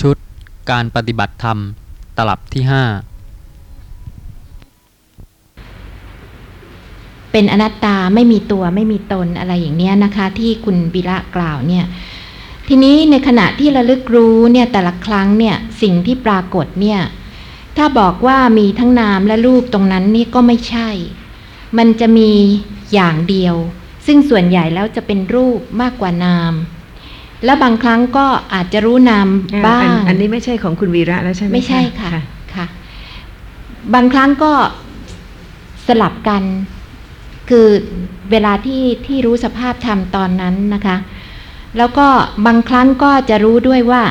ชุดการปฏิบัติธรรม ตลับที่ห้าเป็นอนัตตาไม่มีตัวไม่มีตนอะไรอย่างเนี้ยนะคะ ที่คุณบิระกล่าวเนี่ยทีนี้ในขณะที่ระลึกรู้เนี่ยแต่ละครั้งเนี่ยสิ่งที่ปรากฏเนี่ยถ้าบอกว่ามีทั้งนามและรูปตรงนั้นนี่ก็ไม่ใช่ มันจะมีอย่างเดียว ซึ่งส่วนใหญ่แล้วจะเป็นรูปมากกว่านาม และบางครั้งก็อาจจะรู้นามบ้างอันอันนี้ไม่ใช่ของคุณวีระแล้วใช่ไหมไม่ใช่ค่ะค่ะ บางครั้งก็สลับกัน คือเวลาที่ที่รู้สภาพธรรมตอนนั้นนะคะ แล้วก็บางครั้งก็จะรู้ด้วยว่า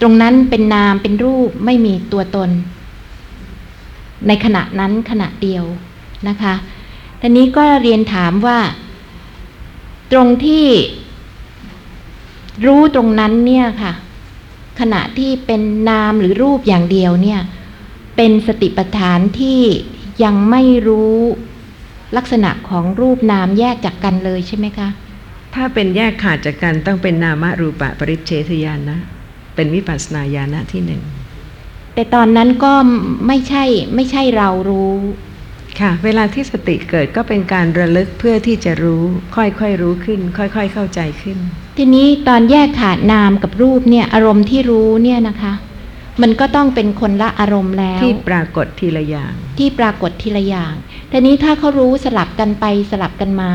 ตรงนั้นเป็นนามเป็นรูปไม่มีตัวตน ในขณะนั้นขณะเดียวนะคะทีนี้ก็เรียนถามว่า ตรงที่ รู้ตรงนั้นเนี่ยค่ะ ขณะที่เป็นนามหรือรูปอย่างเดียวเนี่ย เป็นสติปัฏฐานที่ยังไม่รู้ลักษณะของรูปนามแยกจากกันเลยใช่ไหมคะ ถ้าเป็นแยกขาดจากกันต้องเป็นนามรูปะปริเฉทญาณนะ เป็นวิปัสสนาญาณที่หนึ่งแต่ตอนนั้นก็ไม่ใช่ไม่ใช่เรารู้ค่ะ เวลาที่สติเกิดก็เป็นการระลึกเพื่อที่จะรู้ ค่อยๆรู้ขึ้น ค่อยๆเข้าใจขึ้น ทีนี้ตอนแยกขาดนามกับรูปเนี่ยอารมณ์ที่รู้เนี่ยนะคะ มันก็ต้องเป็นคนละอารมณ์แล้ว ที่ปรากฏทีละอย่าง ที่ปรากฏทีละอย่าง ทีนี้ถ้าเขารู้สลับกันไปสลับกันมา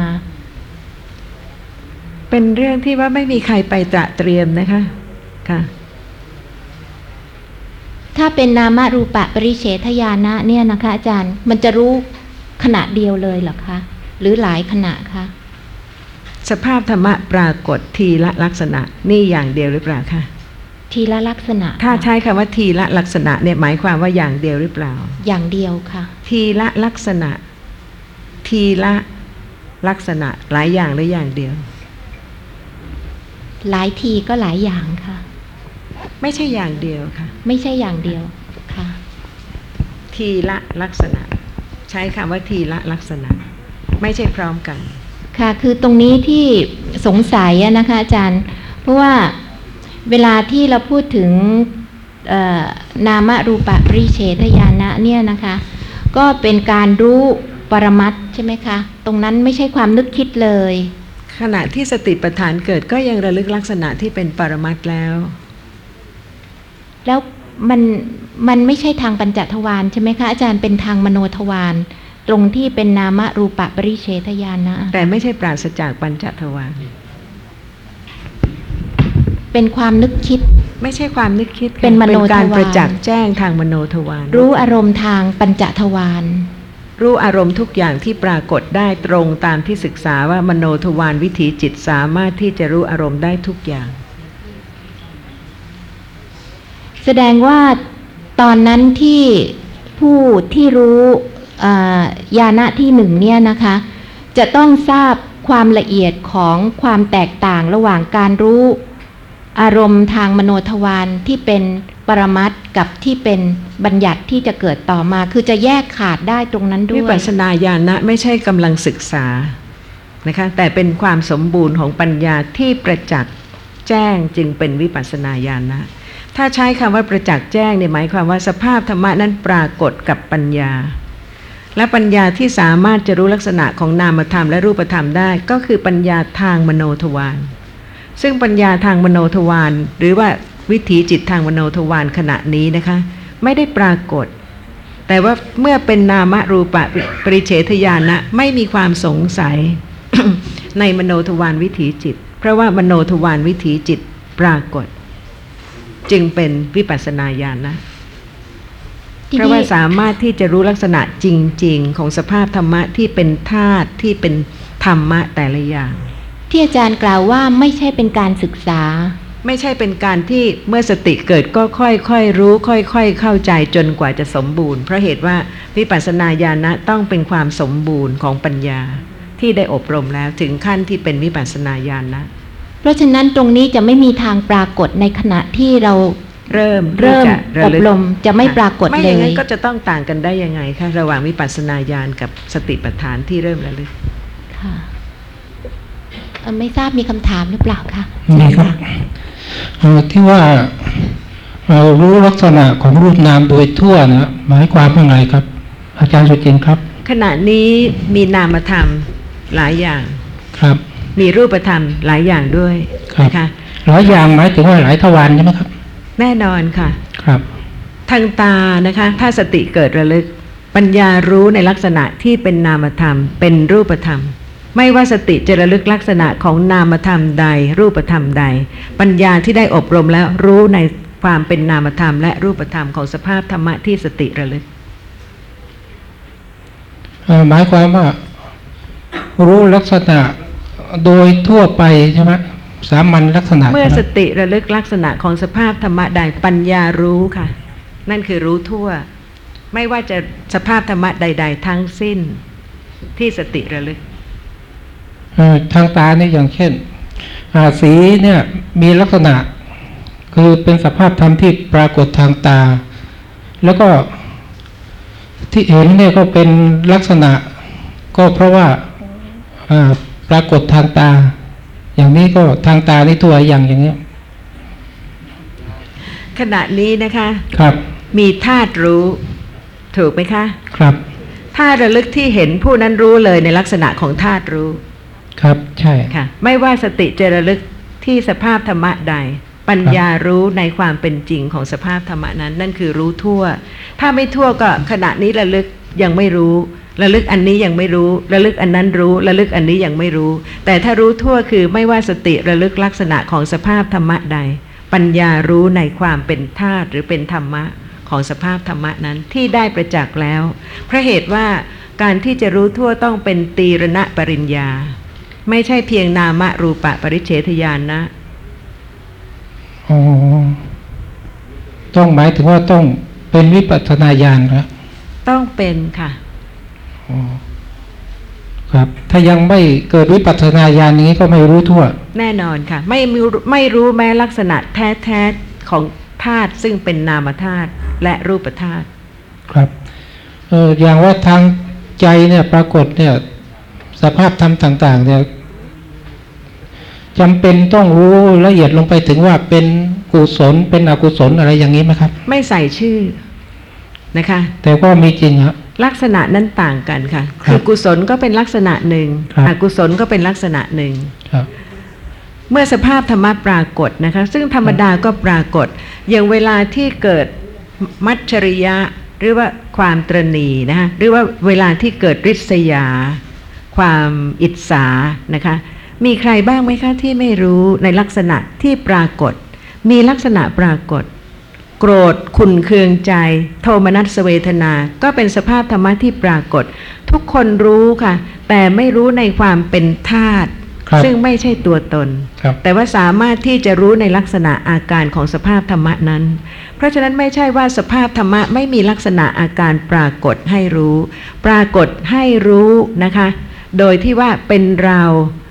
เป็นเรื่องที่ว่าไม่มีใครไปตระเตรียมนะคะค่ะถ้าเป็นนามรูปะปริเฉทญาณะเนี่ยนะคะ อาจารย์มันจะรู้ขณะเดียวเลยเหรอคะ หรือหลายขณะคะ สภาพธรรมะปรากฏทีละลักษณะนี่อย่างเดียวหรือเปล่าคะทีละลักษณะ ถ้าค่ะใช้คำว่าทีละลักษณะเนี่ยหมายความว่าอย่างเดียวหรือเปล่า อย่างเดียวค่ะ ทีละลักษณะ ทีละลักษณะหลายอย่างหรืออย่างเดียว หลายทีก็หลายอย่างค่ะ ไม่ใช่อย่างเดียวค่ะ ไม่ใช่อย่างเดียวค่ะ ทีละลักษณะ ใช้คำว่าทีละลักษณะ ไม่ใช่พร้อมกัน ค่ะคือตรงนี้ที่สงสัยอะนะคะอาจารย์ เพราะว่าเวลาที่เราพูดถึงเอ่อนามรูปะปริเฉทญาณะเนี่ยนะคะ ก็เป็นการรู้ปรมัตถ์ใช่ไหมคะ ตรงนั้นไม่ใช่ความนึกคิดเลย ขณะที่สติปัฏฐานเกิดก็ยังระลึกลักษณะที่เป็นปรมัตถ์แล้ว แล้วมันมันไม่ใช่ทางปัญจทวารใช่ไหมคะอาจารย์เป็นทางมโนทวาร ตรงที่เป็นนามรูปะปริเฉทญาณะแต่ไม่ใช่ปราศจากปัญจทวารเป็นความนึกคิด ไม่ใช่ความนึกคิดค่ะเป็นมโนทวารการประจักษ์แจ้งทางมโนทวารรู้อารมณ์ทางปัญจทวารรู้อารมณ์ทุกอย่างที่ปรากฏได้ตรงตามที่ศึกษาว่ามโนทวารวิถีจิตสามารถที่จะรู้อารมณ์ได้ทุกอย่าง แสดงว่าตอนนั้นที่ผู้ที่รู้อ่า ญาณะที่หนึ่งเนี่ยนะคะ จะต้องทราบความละเอียดของความแตกต่างระหว่างการรู้อารมณ์ทางมโนทวารที่เป็นปรมัตถ์กับที่เป็นบัญญัติที่จะเกิดต่อมา คือจะแยกขาดได้ตรงนั้นด้วิวยปัสสนาญาณะไม่ใช่กำลังศึกษานะคะแต่เป็นความสมบูรณ์ของปัญญาที่ประจักษ์แจ้งจึงเป็นวิปัสสนาญาณะถ้าใช้คำว่าประจักษ์แจ้งเนี่ยหมายความว่าสภาพธรรมะนั้นปรากฏกับปัญญา และปัญญาที่สามารถจะรู้ลักษณะของนามธรรมและรูปธรรมได้ ก็คือปัญญาทางมโนทวารซึ่งปัญญาทางมโนทวารหรือว่าวิถีจิตทางมโนทวารขณะนี้นะคะ ไม่ได้ปรากฏ แต่ว่าเมื่อเป็นนามรูปะปริเฉทญาณะไม่มีความสงสัยในมโนทวารวิถีจิต เพราะว่ามโนทวารวิถีจิตปรากฏ จึงเป็นวิปัสสนาญาณนะ เพราะว่านี้สามารถที่จะรู้ลักษณะจริง ๆ ของสภาพธรรมะที่เป็นธาตุที่เป็นธรรมะแต่ละอย่าง ที่อาจารย์กล่าวว่าไม่ใช่เป็นการศึกษา ไม่ใช่เป็นการที่เมื่อสติเกิดก็ค่อยๆรู้ ค่อย ๆ เข้าใจจนกว่าจะสมบูรณ์เพราะเหตุว่าวิปัสสนาญาณะต้องเป็นความสมบูรณ์ของปัญญา ที่ได้อบรมแล้วถึงขั้นที่เป็นวิปัสสนาญาณะเพราะฉะนั้นตรงนี้จะไม่มีทางปรากฏในขณะที่เรา เริ่มเริ่มที่จะะลึกอบรมจะไม่ค่ปรากฏไม่อย่างนั้นเลยก็จะต้องต่างกันได้ยังไงคะระหว่างวิปัสสนาญาณกับสติปัฏฐานที่เริ่มระลึกค่ะเอ่อไม่ทราบมีคำถามหรือเปล่าคะมีครับเอ่อที่ว่าเรารู้ลักษณะของรูปนามโดยทั่วนะหมายความว่าไงครับ อาจารย์สุจินต์ครับ ขณะนี้มีนามธรรมหลายอย่างครับ มีรูปธรรมหลายอย่างด้วยครับนะคะหลายอย่างหมายถึงว่าหลายทวารใช่ไหมครับ แน่นอนค่ะครับทางตานะคะ ถ้าสติเกิดระลึก ปัญญารู้ในลักษณะที่เป็นนามธรรม เป็นรูปธรรม ไม่ว่าสติจะระลึกลักษณะของนามธรรมใด รูปธรรมใด ปัญญาที่ได้อบรมแล้วรู้ในความเป็นนามธรรม และรูปธรรมของสภาพธรรมะที่สติระลึกเอ่อหมายความว่ารู้ลักษณะโดยทั่วไปใช่ไหม สามัญลักษณะ เมื่อใช่ไหสติระลึกลักษณะของสภาพธรรมะใดปัญญารู้ค่ะ นั่นคือรู้ทั่ว ไม่ว่าจะสภาพธรรมะใด ๆ ทั้งสิ้น ที่สติระลึกเอ่อทางตาเนี่ยอย่างเช่นอ่าสีเนี่ยมีลักษณะ คือเป็นสภาพธรรมที่ปรากฏทางตา แล้วก็ที่เห็นเนี่ยก็เป็นลักษณะ ก็เพราะว่าอ่าปรากฏทางตา อย่างนี้ก็ทางตานี่ตัวอย่างอย่างเนี้ย ขณะนี้นะคะ ครับ มีธาตุรู้ ถูกไหมคะ ครับธาตุระลึกที่เห็นผู้นั้นรู้เลยในลักษณะของธาตุรู้ ครับ ใช่ค่ะ ไม่ว่าสติจะระลึกที่สภาพธรรมะใด ปัญญารู้ในความเป็นจริงของสภาพธรรมะนั้น นั่นคือรู้ทั่ว ถ้าไม่ทั่วก็ขณะนี้ระลึกยังไม่รู้ ระลึกอันนี้ยังไม่รู้ ระลึกอันนั้นรู้ ระลึกอันนี้ยังไม่รู้ แต่ถ้ารู้ทั่วคือไม่ว่าสติระลึกลักษณะของสภาพธรรมะใด ปัญญารู้ในความเป็นธาตุหรือเป็นธรรมะของสภาพธรรมะนั้นที่ได้ประจักษ์แล้วเพราะเหตุว่าการที่จะรู้ทั่วต้องเป็นตีรณปริญญา ไม่ใช่เพียงนามรูปะปริเฉทญาณนะอ๋อต้องหมายถึงว่าต้องเป็นวิปัสสนาญาณครับต้องเป็นค่ะอ๋อ ครับ ถ้ายังไม่เกิดวิปัสสนาญาณอย่างนี้ก็ไม่รู้ทั่ว แน่นอนค่ะ ไม่มีไม่รู้แม้ลักษณะแท้ๆของธาตุซึ่งเป็นนามธาตุและรูปธาตุครับเอออย่างว่าทางใจเนี่ยปรากฏเนี่ย สภาพธรรมต่าง ๆ เนี่ยจำเป็นต้องรู้ละเอียดลงไปถึงว่าเป็นกุศลเป็นอกุศลอะไรอย่างนี้ไหมครับ ไม่ใส่ชื่อนะคะ แต่ก็มีจริงครับ ลักษณะนั้นต่างกันค่ะครับคือกุศลก็เป็นลักษณะหนึ่งครับอกุศลก็เป็นลักษณะหนึ่งครับเมื่อสภาพธรรมะปรากฏนะคะ ซึ่งธรรมดาก็ปรากฏ อย่างเวลาที่เกิดมัจฉริยะ หรือว่าความตรณีนะคะหรือว่าเวลาที่เกิดริษยา ความอิจฉานะคะ มีใครบ้างไหมคะที่ไม่รู้ในลักษณะที่ปรากฏ มีลักษณะปรากฏ โกรธขุนเคืองใจ โทมนัสเวทนา ก็เป็นสภาพธรรมะที่ปรากฏ ทุกคนรู้ค่ะ แต่ไม่รู้ในความเป็นธาตุครับซึ่งไม่ใช่ตัวตนครับแต่ว่าสามารถที่จะรู้ในลักษณะอาการของสภาพธรรมะนั้น เพราะฉะนั้นไม่ใช่ว่าสภาพธรรมะไม่มีลักษณะอาการปรากฏให้รู้ ปรากฏให้รู้นะคะ โดยที่ว่าเป็นเรา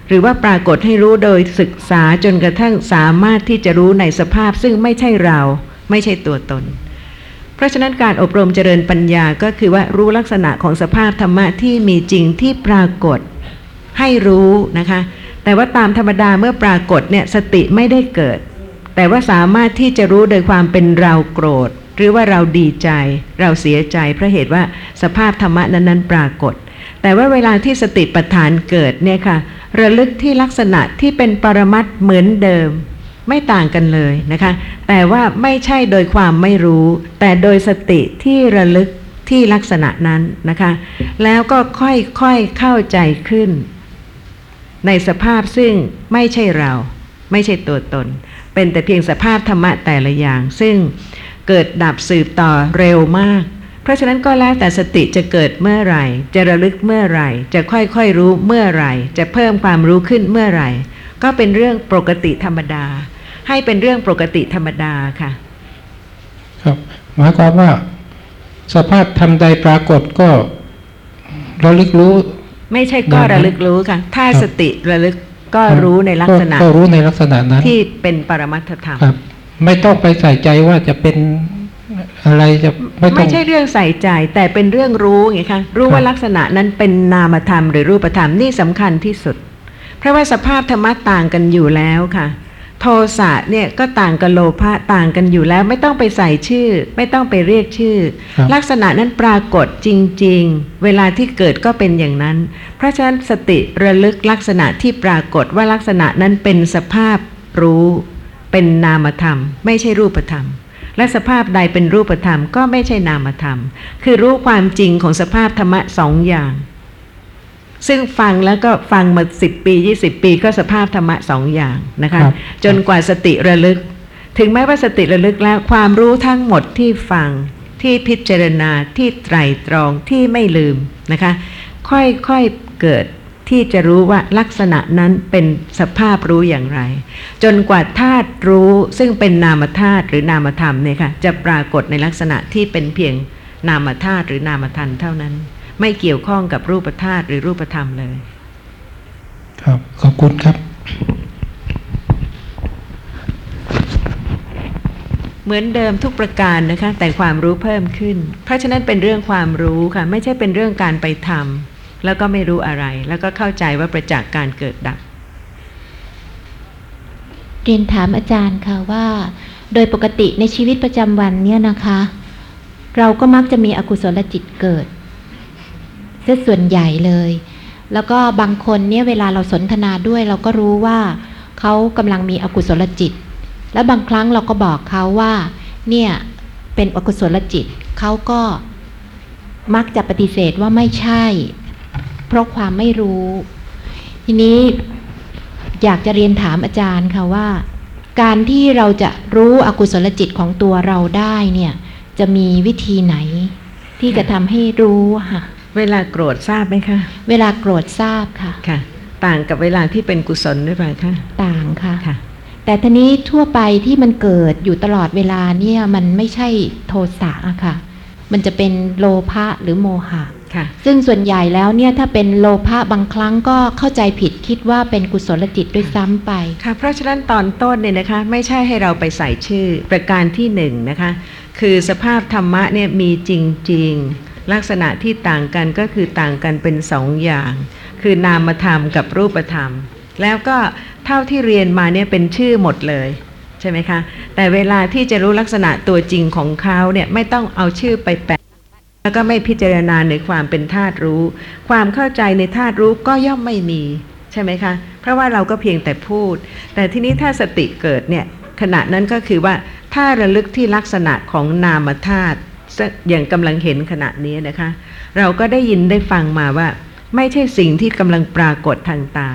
หรือว่าปรากฏให้รู้โดยศึกษาจนกระทั่งสามารถที่จะรู้ในสภาพซึ่งไม่ใช่เรา ไม่ใช่ตัวตน เพราะฉะนั้นการอบรมเจริญปัญญาก็คือว่ารู้ลักษณะของสภาพธรรมะที่มีจริงที่ปรากฏให้รู้นะคะ แต่ว่าตามธรรมดาเมื่อปรากฏเนี่ยสติไม่ได้เกิด แต่ว่าสามารถที่จะรู้โดยความเป็นเราโกรธ หรือว่าเราดีใจ เราเสียใจเพราะเหตุว่าสภาพธรรมะนั้นๆ ปรากฏ แต่ว่าเวลาที่สติปัฏฐานเกิดเนี่ยค่ะ ระลึกที่ลักษณะที่เป็นปรมัตเหมือนเดิม ไม่ต่างกันเลยนะคะ แต่ว่าไม่ใช่โดยความไม่รู้ แต่โดยสติที่ระลึกที่ลักษณะนั้นนะคะ แล้วก็ค่อยๆเข้าใจขึ้น ในสภาพซึ่งไม่ใช่เรา ไม่ใช่ตัวตน เป็นแต่เพียงสภาพธรรมะแต่ละอย่าง ซึ่งเกิดดับสืบต่อเร็วมาก เพราะฉะนั้นก็แล้วแต่สติจะเกิดเมื่อไหร่ จะระลึกเมื่อไหร่ จะค่อยๆรู้เมื่อไหร่ จะเพิ่มความรู้ขึ้นเมื่อไหร่ ก็เป็นเรื่องปกติธรรมดา ให้เป็นเรื่องปกติธรรมดาค่ะ ครับ หมายความว่า สภาพธรรมใดปรากฏก็ระลึกรู้ ไม่ใช่ก็ได้ไหมระลึกรู้ค่ะ ถ้าครับสติระลึกก็รู้ในลักษณะก็รู้ในลักษณะนั้น ที่เป็นปรมัตถธรรมครับ ไม่ต้องไปใส่ใจว่าจะเป็นอะไรจะไม่ต้อไม่งใช่เรื่องใส่ใจแต่เป็นเรื่องรู้ไงคะรู้ว่าครับลักษณะนั้นเป็นนามธรรมหรือรูปธรรมนี่สำคัญที่สุด เพราะว่าสภาพธรรมะต่างกันอยู่แล้วค่ะ โทสะเนี่ยก็ต่างกับโลภะต่างกันอยู่แล้วไม่ต้องไปใส่ชื่อ ไม่ต้องไปเรียกชื่อครับลักษณะนั้นปรากฏจริง ๆ เวลาที่เกิดก็เป็นอย่างนั้น เพราะฉะนั้นสติระลึกลักษณะที่ปรากฏว่าลักษณะนั้นเป็นสภาพรู้ เป็นนามธรรม ไม่ใช่รูปธรรม และสภาพใดเป็นรูปธรรมก็ไม่ใช่นามธรรม คือรู้ความจริงของสภาพธรรมะสองอย่าง ซึ่งฟังแล้วก็ฟังมาสิบปียี่สิบปีก็สภาพธรรมะสองอย่างนะคะครับจนกว่าสติระลึก ถึงแม้ว่าสติระลึกแล้วความรู้ทั้งหมดที่ฟังที่พิจารณาที่ไตรตรองที่ไม่ลืมนะคะ ค่อยๆเกิดที่จะรู้ว่าลักษณะนั้นเป็นสภาพรู้อย่างไร จนกว่าธาตุรู้ซึ่งเป็นนามธาตุหรือนามธรรมเนี่ยค่ะจะปรากฏในลักษณะที่เป็นเพียงนามธาตุหรือนามธรรมเท่านั้น ไม่เกี่ยวข้องกับรูปธาตุหรือรูปธรรมเลย ครับขอบคุณครับ เหมือนเดิมทุกประการนะคะ แต่ความรู้เพิ่มขึ้น เพราะฉะนั้นเป็นเรื่องความรู้ค่ะ ไม่ใช่เป็นเรื่องการไปทำแล้วก็ไม่รู้อะไร แล้วก็เข้าใจว่าประจักษ์การเกิดดับเรียนถามอาจารย์ค่ะว่า โดยปกติในชีวิตประจำวันเนี่ยนะคะ เราก็มักจะมีอกุศลจิตเกิด เสียส่วนใหญ่เลย แล้วก็บางคนเนี่ยเวลาเราสนทนาด้วย เราก็รู้ว่าเขากำลังมีอกุศลจิต แล้วบางครั้งเราก็บอกเขาว่า เนี่ยเป็นอกุศลจิตเขาก็มักจะปฏิเสธว่าไม่ใช่ เพราะความไม่รู้ ทีนี้อยากจะเรียนถามอาจารย์ค่ะว่า การที่เราจะรู้อกุศลจิตของตัวเราได้เนี่ย จะมีวิธีไหนที่จะทำให้รู้ค่ะ เวลาโกรธทราบไหมคะ เวลาโกรธทราบค่ะค่ะ ต่างกับเวลาที่เป็นกุศลด้วยไหมคะต่างค่ะค่ะ แต่ทีนี้ทั่วไปที่มันเกิดอยู่ตลอดเวลาเนี่ยมันไม่ใช่โทสะอะค่ะ มันจะเป็นโลภะหรือโมหะค่ะ ซึ่งส่วนใหญ่แล้วเนี่ยถ้าเป็นโลภะบางครั้งก็เข้าใจผิดคิดว่าเป็นกุศลจิตด้วยซ้ำไปค่ะ เพราะฉะนั้นตอนต้นเนี่ยนะคะ ไม่ใช่ให้เราไปใส่ชื่อประการที่หนึ่งนะคะ คือสภาพธรรมะเนี่ยมีจริง ๆ ลักษณะที่ต่างกันก็คือต่างกันเป็นสองอย่าง คือนามธรรมกับรูปธรรม แล้วก็เท่าที่เรียนมาเนี่ยเป็นชื่อหมดเลยใช่ไหมคะ แต่เวลาที่จะรู้ลักษณะตัวจริงของเขาเนี่ยไม่ต้องเอาชื่อไปแปะ แล้วก็ไม่พิจารณาในความเป็นธาตุรู้ ความเข้าใจในธาตุรู้ก็ย่อมไม่มีใช่ไหมคะ เพราะว่าเราก็เพียงแต่พูด แต่ทีนี้ถ้าสติเกิดเนี่ยขณะนั้นก็คือว่าถ้าระลึกที่ลักษณะของนามธาตุ อย่างกำลังเห็นขณะนี้นะคะ เราก็ได้ยินได้ฟังมาว่า ไม่ใช่สิ่งที่กำลังปรากฏทางตา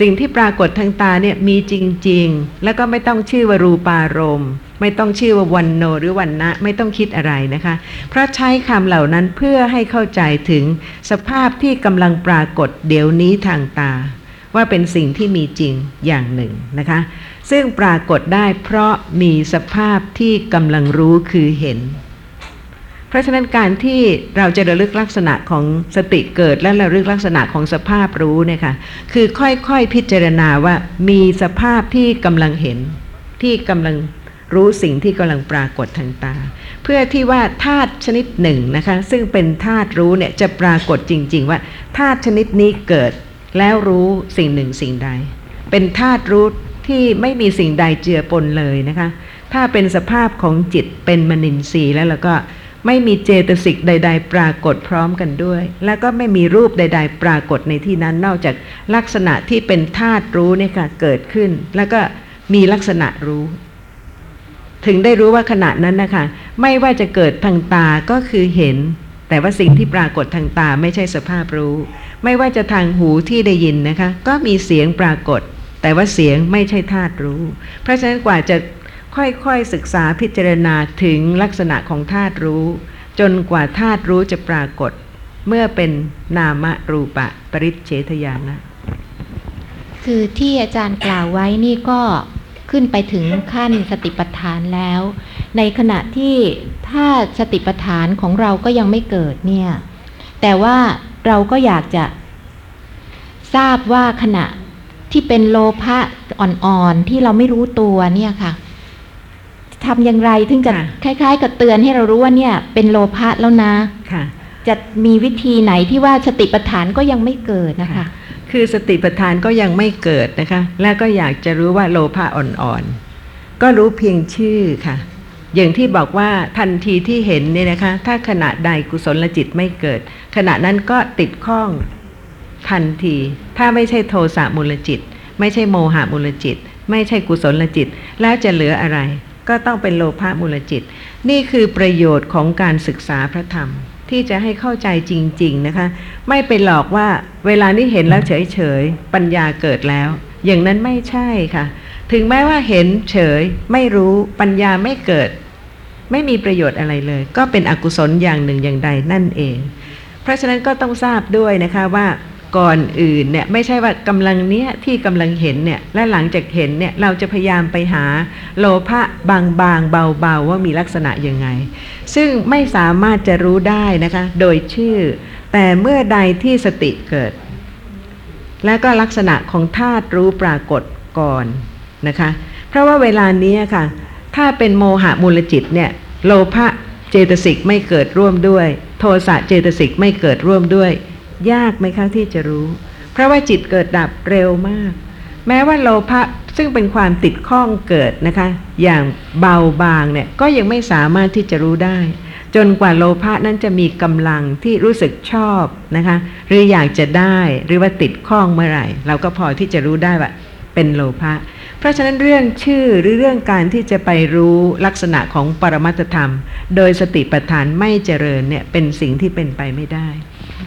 สิ่งที่ปรากฏทางตาเนี่ยมีจริง ๆ แล้วก็ไม่ต้องชื่อว่ารูปารมณ์ไม่ต้องชื่อว่าวันโนหรือวันนะไม่ต้องคิดอะไรนะคะ เพราะใช้คำเหล่านั้นเพื่อให้เข้าใจถึงสภาพที่กำลังปรากฏเดี๋ยวนี้ทางตา ว่าเป็นสิ่งที่มีจริงอย่างหนึ่งนะคะ ซึ่งปรากฏได้เพราะมีสภาพที่กำลังรู้คือเห็น เพราะฉะนั้นการที่เราจะระลึกลักษณะของสติเกิดและระลึกลักษณะของสภาพรู้เนี่ยค่ะคือค่อยๆพิจารณาว่ามีสภาพที่กำลังเห็น ที่กำลังรู้สิ่งที่กำลังปรากฏทางตา เพื่อที่ว่าธาตุชนิดหนึ่งนะคะ ซึ่งเป็นธาตุรู้เนี่ยจะปรากฏจริง ๆ ว่าธาตุชนิดนี้เกิดแล้วรู้สิ่งหนึ่งสิ่งใด เป็นธาตุรู้ที่ไม่มีสิ่งใดเจือปนเลยนะคะ ถ้าเป็นสภาพของจิตเป็นมนินทรีย์แล้วแล้วก็ ไม่มีเจตสิกใด ๆ ปรากฏพร้อมกันด้วย แล้วก็ไม่มีรูปใด ๆ ปรากฏในที่นั้น นอกจากลักษณะที่เป็นธาตุรู้เนี่ยค่ะเกิดขึ้น แล้วก็มีลักษณะรู้ ถึงได้รู้ว่าขณะนั้นนะคะไม่ว่าจะเกิดทางตาก็คือเห็น แต่ว่าสิ่งที่ปรากฏทางตาไม่ใช่สภาพรู้ ไม่ว่าจะทางหูที่ได้ยินนะคะ ก็มีเสียงปรากฏ แต่ว่าเสียงไม่ใช่ธาตุรู้ เพราะฉะนั้นกว่าจะ ค่อยๆศึกษาพิจารณาถึงลักษณะของธาตุรู้ จนกว่าธาตุรู้จะปรากฏ เมื่อเป็นนามรูปะปริเฉทญาณะคือที่อาจารย์กล่าวไว้นี่ก็ขึ้นไปถึงขั้นสติปัฏฐานแล้ว ในขณะที่ถ้าสติปัฏฐานของเราก็ยังไม่เกิดเนี่ย แต่ว่าเราก็อยากจะทราบว่าขณะที่เป็นโลภะอ่อนๆที่เราไม่รู้ตัวเนี่ยค่ะ ทำอย่างไรถึงจะค่ะคล้าย ๆ กับเตือนให้เรารู้ว่าเนี่ย เป็นโลภะแล้วนะค่ะ จะมีวิธีไหนที่ว่าสติปัฏฐานก็ยังไม่เกิดนะคะทคือสติปัฏฐานก็ยังไม่เกิดนะคะ และก็อยากจะรู้ว่าโลภะอ่อนๆก็รู้เพียงชื่อค่ะ อย่างที่บอกว่าทันทีที่เห็นเนี่ยนะคะ ถ้าขณะใดกุศลจิตไม่เกิด ขณะนั้นก็ติดข้องทันที ถ้าไม่ใช่โทสะมูลจิต ไม่ใช่โมหะมูลจิต ไม่ใช่กุศลจิต แล้วจะเหลืออะไร ก็ต้องเป็นโลภะมูลจิต นี่คือประโยชน์ของการศึกษาพระธรรม ที่จะให้เข้าใจจริง ๆนะคะ ไม่ไปหลอกว่าเวลานี้เห็นแล้วเฉยๆปัญญาเกิดแล้ว อย่างนั้นไม่ใช่ค่ะ ถึงแม้ว่าเห็นเฉยไม่รู้ปัญญาไม่เกิด ไม่มีประโยชน์อะไรเลย ก็เป็นอกุศลอย่างหนึ่งอย่างใดนั่นเอง เพราะฉะนั้นก็ต้องทราบด้วยนะคะว่า ก่อนอื่นเนี่ยไม่ใช่ว่ากำลังเนี้ยที่กำลังเห็นเนี่ยและหลังจากเห็นเนี่ยเราจะพยายามไปหาโลภะบางๆเบาๆว่ามีลักษณะยังไง ซึ่งไม่สามารถจะรู้ได้นะคะ โดยชื่อ แต่เมื่อใดที่สติเกิด และก็ลักษณะของธาตุรู้ปรากฏก่อนนะคะ เพราะว่าเวลานี้ค่ะ ถ้าเป็นโมหะมูลจิตเนี่ยโลภะเจตสิกไม่เกิดร่วมด้วย โทสะเจตสิกไม่เกิดร่วมด้วย ยากไหมคะที่จะรู้ เพราะว่าจิตเกิดดับเร็วมาก แม้ว่าโลภะซึ่งเป็นความติดข้องเกิดนะคะ อย่างเบาบางเนี่ยก็ยังไม่สามารถที่จะรู้ได้ จนกว่าโลภะนั้นจะมีกำลังที่รู้สึกชอบนะคะ หรืออยากจะได้หรือว่าติดข้องเมื่อไหร่ เราก็พอที่จะรู้ได้ว่าเป็นโลภะ เพราะฉะนั้นเรื่องชื่อหรือเรื่องการที่จะไปรู้ลักษณะของปรมัตธรรม โดยสติปัฏฐานไม่เจริญเนี่ยเป็นสิ่งที่เป็นไปไม่ได้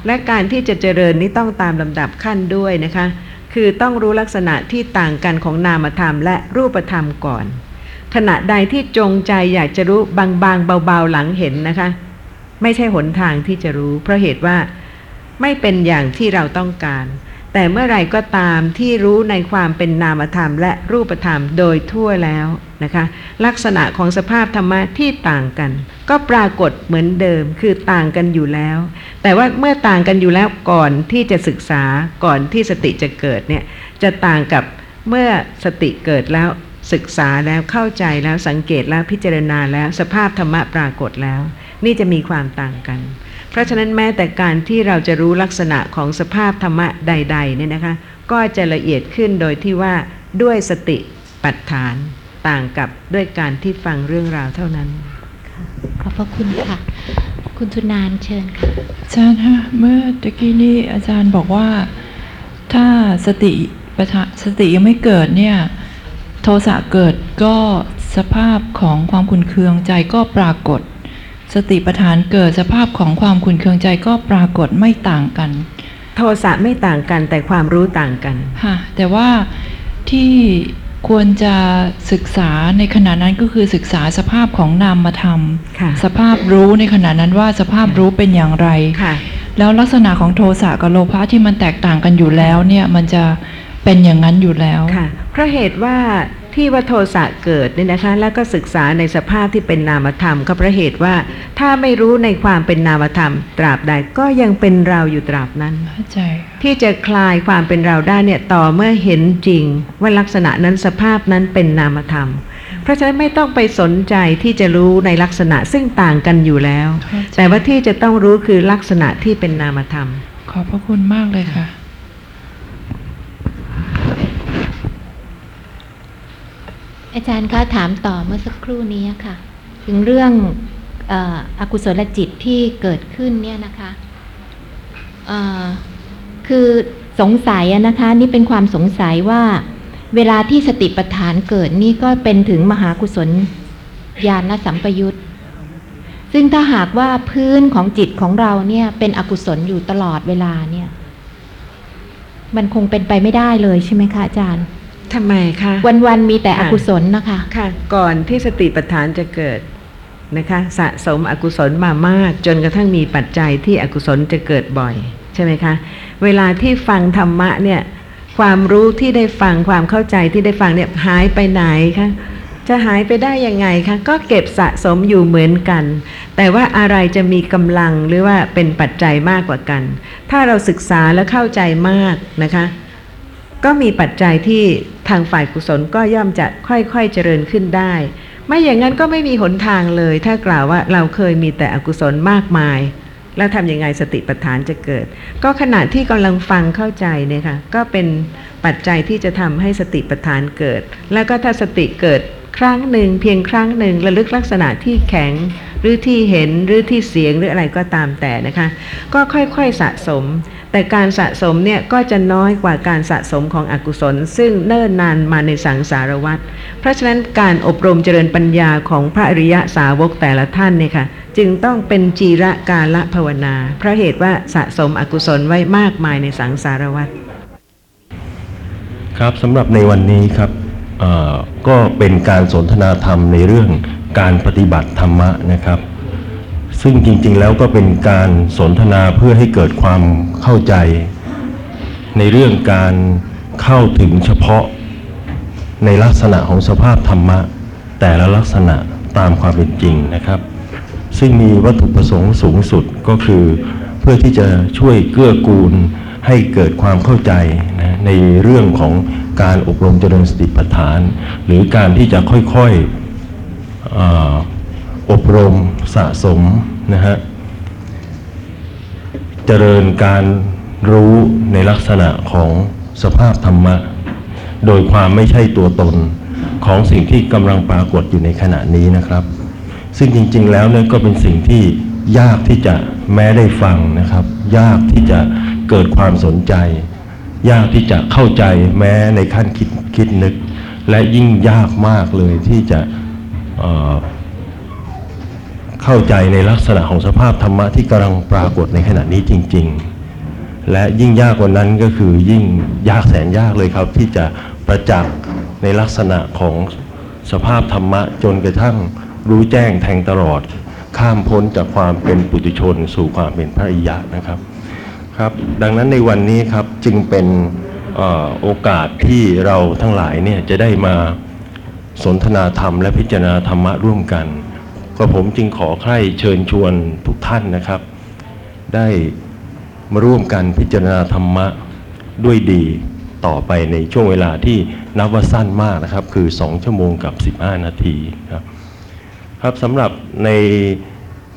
และการที่จะเจริญนี้ต้องตามลำดับขั้นด้วยนะคะ คือต้องรู้ลักษณะที่ต่างกันของนามธรรมและรูปธรรมก่อน ขณะใดที่จงใจอยากจะรู้บางๆเบาๆหลังเห็นนะคะ ไม่ใช่หนทางที่จะรู้ เพราะเหตุว่าไม่เป็นอย่างที่เราต้องการ แต่เมื่อไรก็ตามที่รู้ในความเป็นนามธรรมและรูปธรรมโดยทั่วแล้วนะคะ ลักษณะของสภาพธรรมะที่ต่างกัน ก็ปรากฏเหมือนเดิมคือต่างกันอยู่แล้ว แต่ว่าเมื่อต่างกันอยู่แล้วก่อนที่จะศึกษาก่อนที่สติจะเกิดเนี่ยจะต่างกับเมื่อสติเกิดแล้วศึกษาแล้วเข้าใจแล้วสังเกตแล้วพิจารณาแล้วสภาพธรรมะปรากฏแล้ว นี่จะมีความต่างกัน เพราะฉะนั้นแม้แต่การที่เราจะรู้ลักษณะของสภาพธรรมะใด ๆ เนี่ยนะคะ ก็จะละเอียดขึ้นโดยที่ว่าด้วยสติปัฏฐาน ต่างกับด้วยการที่ฟังเรื่องราวเท่านั้น ขอบพระคุณค่ะ คุณสุนานเชิญค่ะอาจารย์ฮะเมื่อตะกี้นี้อาจารย์บอกว่าถ้าสติประทะสติยังไม่เกิดเนี่ย โทสะเกิดก็สภาพของความขุนเคืองใจก็ปรากฏ สติปัฏฐานเกิดสภาพของความขุนเคืองใจก็ปรากฏไม่ต่างกัน โทสะไม่ต่างกันแต่ความรู้ต่างกัน ค่ะ แต่ว่าที่ ควรจะศึกษาในขณะนั้นก็คือศึกษาสภาพของนามธรรมค่ะสภาพรู้ในขณะนั้นว่าสภาพรู้เป็นอย่างไรค่ะแล้วลักษณะของโทสะกับโลภะที่มันแตกต่างกันอยู่แล้วเนี่ยมันจะเป็นอย่างนั้นอยู่แล้ว ค่ะเพราะเหตุว่า ที่ว่าโทสะเกิดเนี่ยนะคะ แล้วก็ศึกษาในสภาพที่เป็นนามธรรมก็เพราะเหตุว่า ถ้าไม่รู้ในความเป็นนามธรรม ตราบใดก็ยังเป็นเราอยู่ตราบนั้นเข้าใจค่ะที่จะคลายความเป็นเราได้เนี่ยต่อเมื่อเห็นจริง ว่าลักษณะนั้นสภาพนั้นเป็นนามธรรม เพราะฉะนั้นไม่ต้องไปสนใจที่จะรู้ในลักษณะซึ่งต่างกันอยู่แล้วเข้าใจแต่ว่าที่จะต้องรู้คือลักษณะที่เป็นนามธรรม ขอบพระคุณมากเลยค่ะ อาจารย์คะถามต่อเมื่อสักครู่นี้ค่ะ ถึงเรื่องอออกุศลจิตที่เกิดขึ้นเนี่ยนะคะคือสงสัยนะคะ นี่เป็นความสงสัยว่า เวลาที่สติปัฏฐานเกิดนี่ก็เป็นถึงมหากุศลญาณสัมปยุตซึ่งถ้าหากว่าพื้นของจิตของเราเนี่ย เป็นอกุศลอยู่ตลอดเวลาเนี่ย มันคงเป็นไปไม่ได้เลยใช่ไหมคะอาจารย์ ทำไมคะวันๆมีแต่อค่ะ กุศลนะคะ ค่ะ ก่อนที่สติปัฏฐานจะเกิดนะคะ สะสมอกุศลมามาก จนกระทั่งมีปัจจัยที่อกุศลจะเกิดบ่อย ใช่ไหมคะ เวลาที่ฟังธรรมะเนี่ย ความรู้ที่ได้ฟังความเข้าใจที่ได้ฟังเนี่ยหายไปไหนคะจะหายไปได้ยังไงคะก็เก็บสะสมอยู่เหมือนกัน แต่ว่าอะไรจะมีกำลังหรือว่าเป็นปัจจัยมากกว่ากัน ถ้าเราศึกษาและเข้าใจมากนะคะ ก็มีปัจจัยที่ ทางฝ่ายกุศลก็ย่อมจะค่อยๆเจริญขึ้นได้ ไม่อย่างนั้นก็ไม่มีหนทางเลย ถ้ากล่าวว่าเราเคยมีแต่อกุศลมากมาย แล้วทำยังไงสติปัฏฐานจะเกิด ก็ขณะที่กำลังฟังเข้าใจเนี่ยค่ะก็เป็นปัจจัยที่จะทำให้สติปัฏฐานเกิด แล้วก็ถ้าสติเกิดครั้งหนึ่งเพียงครั้งหนึ่งระลึกลักษณะที่แข็งหรือที่เห็นหรือที่เสียงหรืออะไรก็ตามแต่นะคะ ก็ค่อยๆสะสม แต่การสะสมเนี่ยก็จะน้อยกว่าการสะสมของอกุศล ซึ่งเนิ่นนานมาในสังสารวัฏเพราะฉะนั้นการอบรมเจริญปัญญาของพระอริยสาวกแต่ละท่านเนี่ยค่ะจึงต้องเป็นจีระกาละภาวนา เพราะเหตุว่าสะสมอกุศลไว้มากมายในสังสารวัฏครับสำหรับในวันนี้ครับก็เป็นการสนทนาธรรมในเรื่องการปฏิบัติธรรมะนะครับ ซึ่งจริงๆแล้วก็เป็นการสนทนาเพื่อให้เกิดความเข้าใจ ในเรื่องการเข้าถึงเฉพาะในลักษณะของสภาพธรรมะ แต่ละลักษณะตามความเป็นจริงนะครับ ซึ่งมีวัตถุประสงค์สูงสุดก็คือเพื่อที่จะช่วยเกื้อกูลให้เกิดความเข้าใจนะในเรื่องของการอบรมเจริญสติปัฏฐาน หรือการที่จะค่อยๆ อบรมสะสมนะฮะเจริญการรู้ในลักษณะของสภาพธรรมะ โดยความไม่ใช่ตัวตนของสิ่งที่กำลังปรากฏอยู่ในขณะนี้นะครับ ซึ่งจริงๆแล้วเนี่ยก็เป็นสิ่งที่ยากที่จะแม้ได้ฟังนะครับ ยากที่จะเกิดความสนใจ ยากที่จะเข้าใจแม้ในขั้นคิดคิดนึก และยิ่งยากมากเลยที่จะ เข้าใจในลักษณะของสภาพธรรมะที่กำลังปรากฏในขณะนี้จริง ๆ และยิ่งยากกว่านั้นก็คือยิ่งยากแสนยากเลยครับ ที่จะประจักษ์ในลักษณะของสภาพธรรมะจนกระทั่งรู้แจ้งแทงตลอด ข้ามพ้นจากความเป็นปุถุชน สู่ความเป็นพระอิยะนะครับครับดังนั้นในวันนี้ครับจึงเป็นอโอกาสที่เราทั้งหลายเนี่ยจะได้มาสนทนาธรรมและพิจารณาธรรมะร่วมกัน ก็ผมจึงขอใคร่เชิญชวนทุกท่านนะครับ ได้มาร่วมกันพิจารณาธรรมะด้วยดีต่อไปในช่วงเวลาที่นับว่าสั้นมากนะครับ คือ 2 ชั่วโมงกับ 15 นาทีครับครับสำหรับใน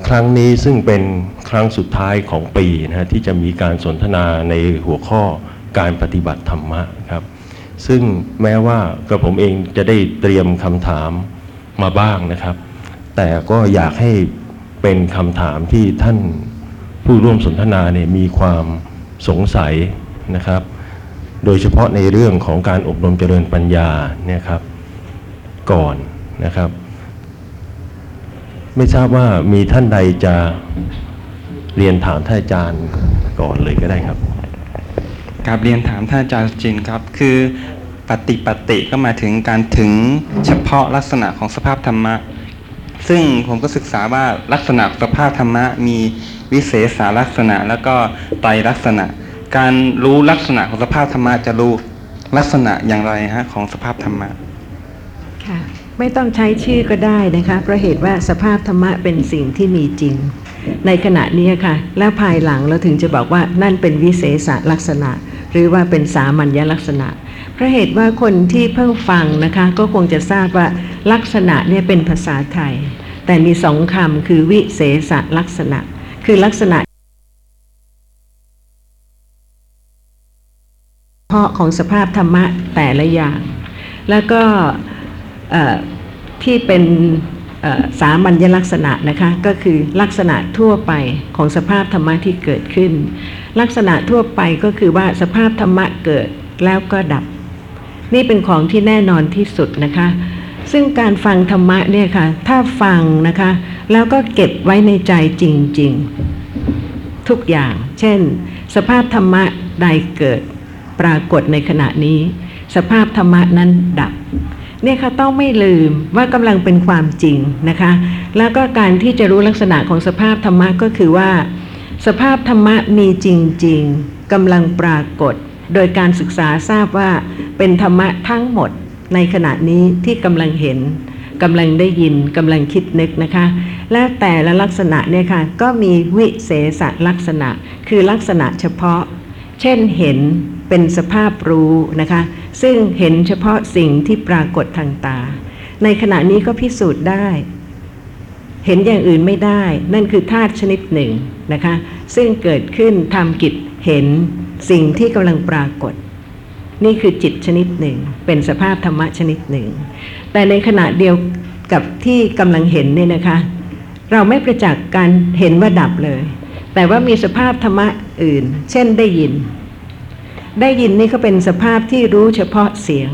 ครั้งนี้ซึ่งเป็นครั้งสุดท้ายของปีนะฮะที่จะมีการสนทนาในหัวข้อการปฏิบัติธรรมะครับ ซึ่งแม้ว่ากระผมเองจะได้เตรียมคำถามมาบ้างนะครับ แต่ก็อยากให้เป็นคำถามที่ท่านผู้ร่วมสนทนาเนี่ยมีความสงสัยนะครับ โดยเฉพาะในเรื่องของการอบรมเจริญปัญญาเนี่ยครับก่อนนะครับ ไม่ทราบว่ามีท่านใดจะเรียนถามท่านอาจารย์ก่อนเลยก็ได้ครับครับเรียนถามท่านอาจารย์จินครับ คือปฏิปฏิก็หมายถึงการถึงเฉพาะลักษณะของสภาพธรรมะ ซึ่งผมก็ศึกษาว่าลักษณะสภาพธรรมะมีวิเศษาลักษณะแล้วก็ไตรลักษณะ การรู้ลักษณะของสภาพธรรมะจะรู้ลักษณะอย่างไรฮะของสภาพธรรมะค่ะไม่ต้องใช้ชื่อก็ได้นะคะเพราะเหตุว่าสภาพธรรมะเป็นสิ่งที่มีจริง ในขณะนี้ค่ะ แล้วภายหลังเราถึงจะบอกว่านั่นเป็นวิเศษลักษณะ หรือว่าเป็นสามัญลักษณะ เพราะเหตุว่าคนที่เพิ่งฟังนะคะก็คงจะทราบว่าลักษณะเนี่ยเป็นภาษาไทย แต่มีสองคำคือวิเศษลักษณะ คือลักษณะเพาะของสภาพธรรมะแต่ละอย่าง แล้วก็ที่เป็น สามัญลักษณะนะคะก็คือลักษณะทั่วไปของสภาพธรรมะที่เกิดขึ้น ลักษณะทั่วไปก็คือว่าสภาพธรรมะเกิดแล้วก็ดับ นี่เป็นของที่แน่นอนที่สุดนะคะ ซึ่งการฟังธรรมะเนี่ยค่ะถ้าฟังนะคะ แล้วก็เก็บไว้ในใจจริง ๆ ทุกอย่าง เช่น สภาพธรรมะใดเกิดปรากฏในขณะนี้ สภาพธรรมะนั้นดับ เนี่ยค่ะต้องไม่ลืมว่ากำลังเป็นความจริงนะคะ แล้วก็การที่จะรู้ลักษณะของสภาพธรรมะก็คือว่า สภาพธรรมะมีจริง ๆกำลังปรากฏ โดยการศึกษาทราบว่าเป็นธรรมะทั้งหมดในขณะนี้ที่กำลังเห็นกำลังได้ยินกำลังคิดนึกนะคะ และแต่ละลักษณะเนี่ยค่ะก็มีวิเศษลักษณะ คือลักษณะเฉพาะ เช่นเห็นเป็นสภาพรู้นะคะ ซึ่งเห็นเฉพาะสิ่งที่ปรากฏทางตา ในขณะนี้ก็พิสูจน์ได้ เห็นอย่างอื่นไม่ได้ นั่นคือธาตุชนิดหนึ่งนะคะ ซึ่งเกิดขึ้นทำกิจเห็นสิ่งที่กำลังปรากฏ นี่คือจิตชนิดหนึ่ง เป็นสภาพธรรมะชนิดหนึ่ง แต่ในขณะเดียวกับที่กำลังเห็นเนี่ยนะคะ เราไม่ประจักษ์การเห็นว่าดับเลย แต่ว่ามีสภาพธรรมะอื่น เช่นได้ยิน ได้ยินนี่ก็เป็นสภาพที่รู้เฉพาะเสียง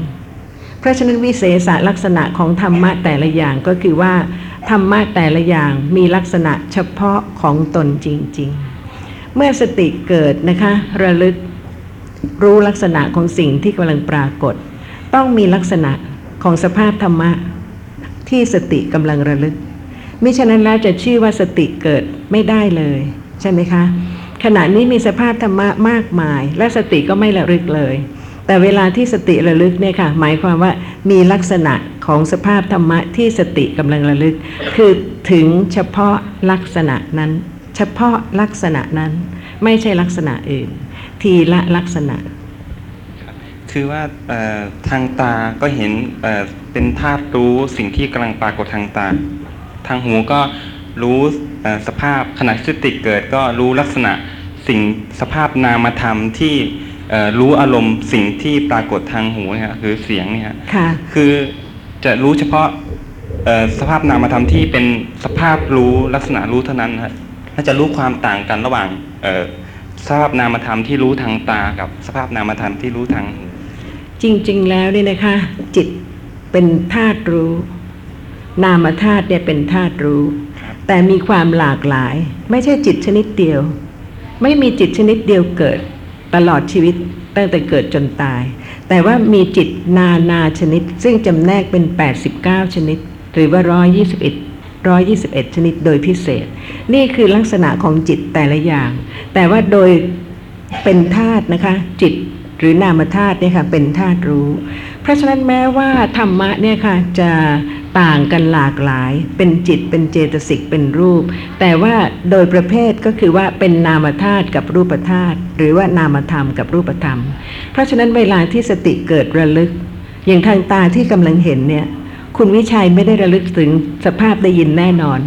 เพราะฉะนั้นวิเศษลักษณะของธรรมะแต่ละอย่างก็คือว่า ธรรมะแต่ละอย่างมีลักษณะเฉพาะของตนจริง ๆ เมื่อสติเกิดนะคะ ระลึกรู้ลักษณะของสิ่งที่กำลังปรากฏ ต้องมีลักษณะของสภาพธรรมะที่สติกำลังระลึกมิฉะนั้นแล้วจะชื่อว่าสติเกิดไม่ได้เลย ใช่ไหมคะ ขณะนี้มีสภาพธรรมะมากมาย และสติก็ไม่ระลึกเลย แต่เวลาที่สติระลึกเนี่ยค่ะ หมายความว่ามีลักษณะของสภาพธรรมะที่สติกำลังระลึก คือถึงเฉพาะลักษณะนั้น เฉพาะลักษณะนั้น ไม่ใช่ลักษณะอื่น ทีละลักษณะ คือว่าทางตาก็เห็นเป็นธาตุรู้สิ่งที่กำลังปรากฏทางตา ทางหูก็รู้ สภาพขณะที่สติเกิดก็รู้ลักษณะสิ่งสภาพนามธรรมที่เอ่อรู้อารมณ์สิ่งที่ปรากฏทางหูเนี่ยคือเสียงเนี่ยค่ะคือจะรู้เฉพาะเอ่อสภาพนามธรรมที่เป็นสภาพรู้ลักษณะรู้เท่านั้นครับถ้าจะรู้ความต่างกันระหว่างเอ่อสภาพนามธรรมที่รู้ทางตากับสภาพนามธรรมที่รู้ทางหูจริง ๆ แล้วเนี่ยนะคะ จิตเป็นธาตุรู้ นามธาตุเนี่ยเป็นธาตุรู้ แต่มีความหลากหลาย ไม่ใช่จิตชนิดเดียว ไม่มีจิตชนิดเดียวเกิดตลอดชีวิตตั้งแต่เกิดจนตาย แต่ว่ามีจิตนานาชนิด ซึ่งจำแนกเป็น 89 ชนิด หรือว่า 121 121 ชนิดโดยพิเศษ นี่คือลักษณะของจิตแต่ละอย่าง แต่ว่าโดยเป็นธาตุนะคะ จิตหรือนามธาตุเนี่ยค่ะเป็นธาตุรู้ เพราะฉะนั้นแม้ว่าธรรมะเนี่ยค่ะจะ ต่างกันหลากหลาย เป็นจิตเป็นเจตสิกเป็นรูป แต่ว่าโดยประเภทก็คือว่าเป็นนามธาตุกับรูปธาตุหรือว่านามธรรมกับรูปธรรม เพราะฉะนั้นเวลาที่สติเกิดระลึก อย่างทางตาที่กำลังเห็นเนี่ย คุณวิชัยไม่ได้ระลึกถึงสภาพได้ยินแน่นอน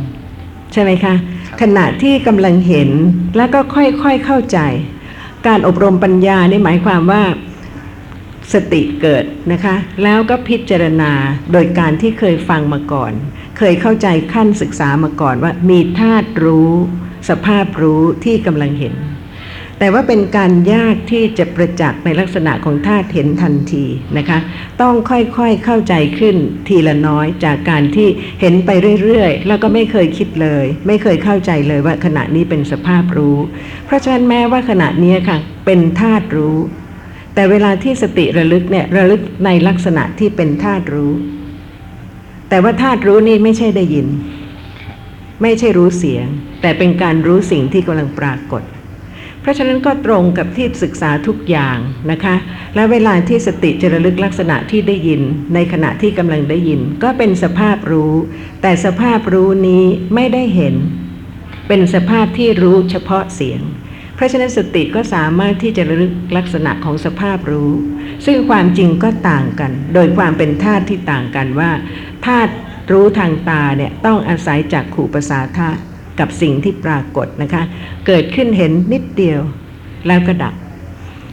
ใช่ไหมคะ ขณะที่กำลังเห็นแล้วก็ค่อยๆเข้าใจ การอบรมปัญญานี่หมายความว่า สติเกิดนะคะ แล้วก็พิจารณาโดยการที่เคยฟังมาก่อน เคยเข้าใจขั้นศึกษามาก่อนว่ามีธาตุรู้ สภาพรู้ที่กำลังเห็น แต่ว่าเป็นการยากที่จะประจักษ์ในลักษณะของธาตุเห็นทันทีนะคะ ต้องค่อยๆเข้าใจขึ้นทีละน้อยจากการที่เห็นไปเรื่อยๆ แล้วก็ไม่เคยคิดเลย ไม่เคยเข้าใจเลยว่าขณะนี้เป็นสภาพรู้ เพราะฉะนั้นแม้ว่าขณะนี้ค่ะเป็นธาตุรู้ แต่เวลาที่สติระลึกเนี่ยระลึกในลักษณะที่เป็นธาตุรู้ แต่ว่าธาตุรู้นี่ไม่ใช่ได้ยิน ไม่ใช่รู้เสียง แต่เป็นการรู้สิ่งที่กำลังปรากฏ เพราะฉะนั้นก็ตรงกับที่ศึกษาทุกอย่างนะคะ และเวลาที่สติจะระลึกลักษณะที่ได้ยิน ในขณะที่กำลังได้ยิน ก็เป็นสภาพรู้ แต่สภาพรู้นี้ไม่ได้เห็น เป็นสภาพที่รู้เฉพาะเสียง ราะฉะนั้นสติก็สามารถที่จะระลึกลักษณะของสภาพรู้ ซึ่งความจริงก็ต่างกัน โดยความเป็นธาตุที่ต่างกันว่าธาตุรู้ทางตาเนี่ยต้องอาศัยจากขู่ภาษาธาตุกับสิ่งที่ปรากฏนะคะ เกิดขึ้นเห็นนิดเดียวแล้วก็ดับ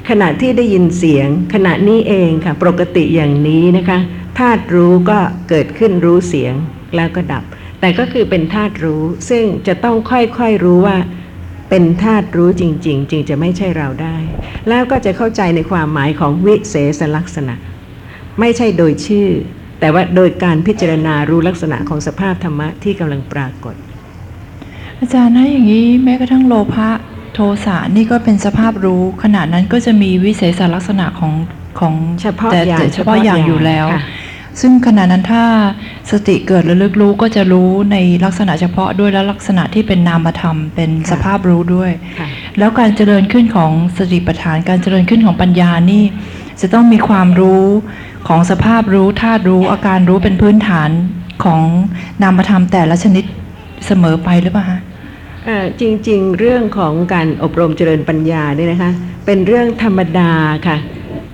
ขณะที่ได้ยินเสียง ขณะนี้เองค่ะปกติอย่างนี้นะคะธาตุรู้ก็เกิดขึ้นรู้เสียงแล้วก็ดับ แต่ก็คือเป็นธาตุรู้ซึ่งจะต้องค่อยๆรู้ว่า เป็นธาตุรู้จริง ๆ จึงจะไม่ใช่เราได้ แล้วก็จะเข้าใจในความหมายของวิเศษลักษณะ ไม่ใช่โดยชื่อ แต่ว่าโดยการพิจารณารู้ลักษณะของสภาพธรรมะที่กำลังปรากฏ อาจารย์ถ้าอย่างนี้แม้กระทั่งโลภะโทสะนี่ก็เป็นสภาพรู้ ขณะนั้นก็จะมีวิเศษลักษณะของของเฉพาะแต่อย่างแต่เฉพาะอย่างอยู่แล้วค่ะ ซึ่งขณะนั้นถ้าสติเกิดระลึกรู้ก็จะรู้ในลักษณะเฉพาะด้วยและลักษณะที่เป็นนามธรรมเป็นสภาพรู้ด้วยค่ะแล้วการเจริญขึ้นของสติปัฏฐานการเจริญขึ้นของปัญญานี่ จะต้องมีความรู้ของสภาพรู้ธาตุรู้อาการรู้เป็นพื้นฐานของนามธรรมแต่ละชนิดเสมอไปหรือเปล่าคะเอ่อจริงๆ เรื่องของการอบรมเจริญปัญญาเนี่ยนะคะ เป็นเรื่องธรรมดาค่ะ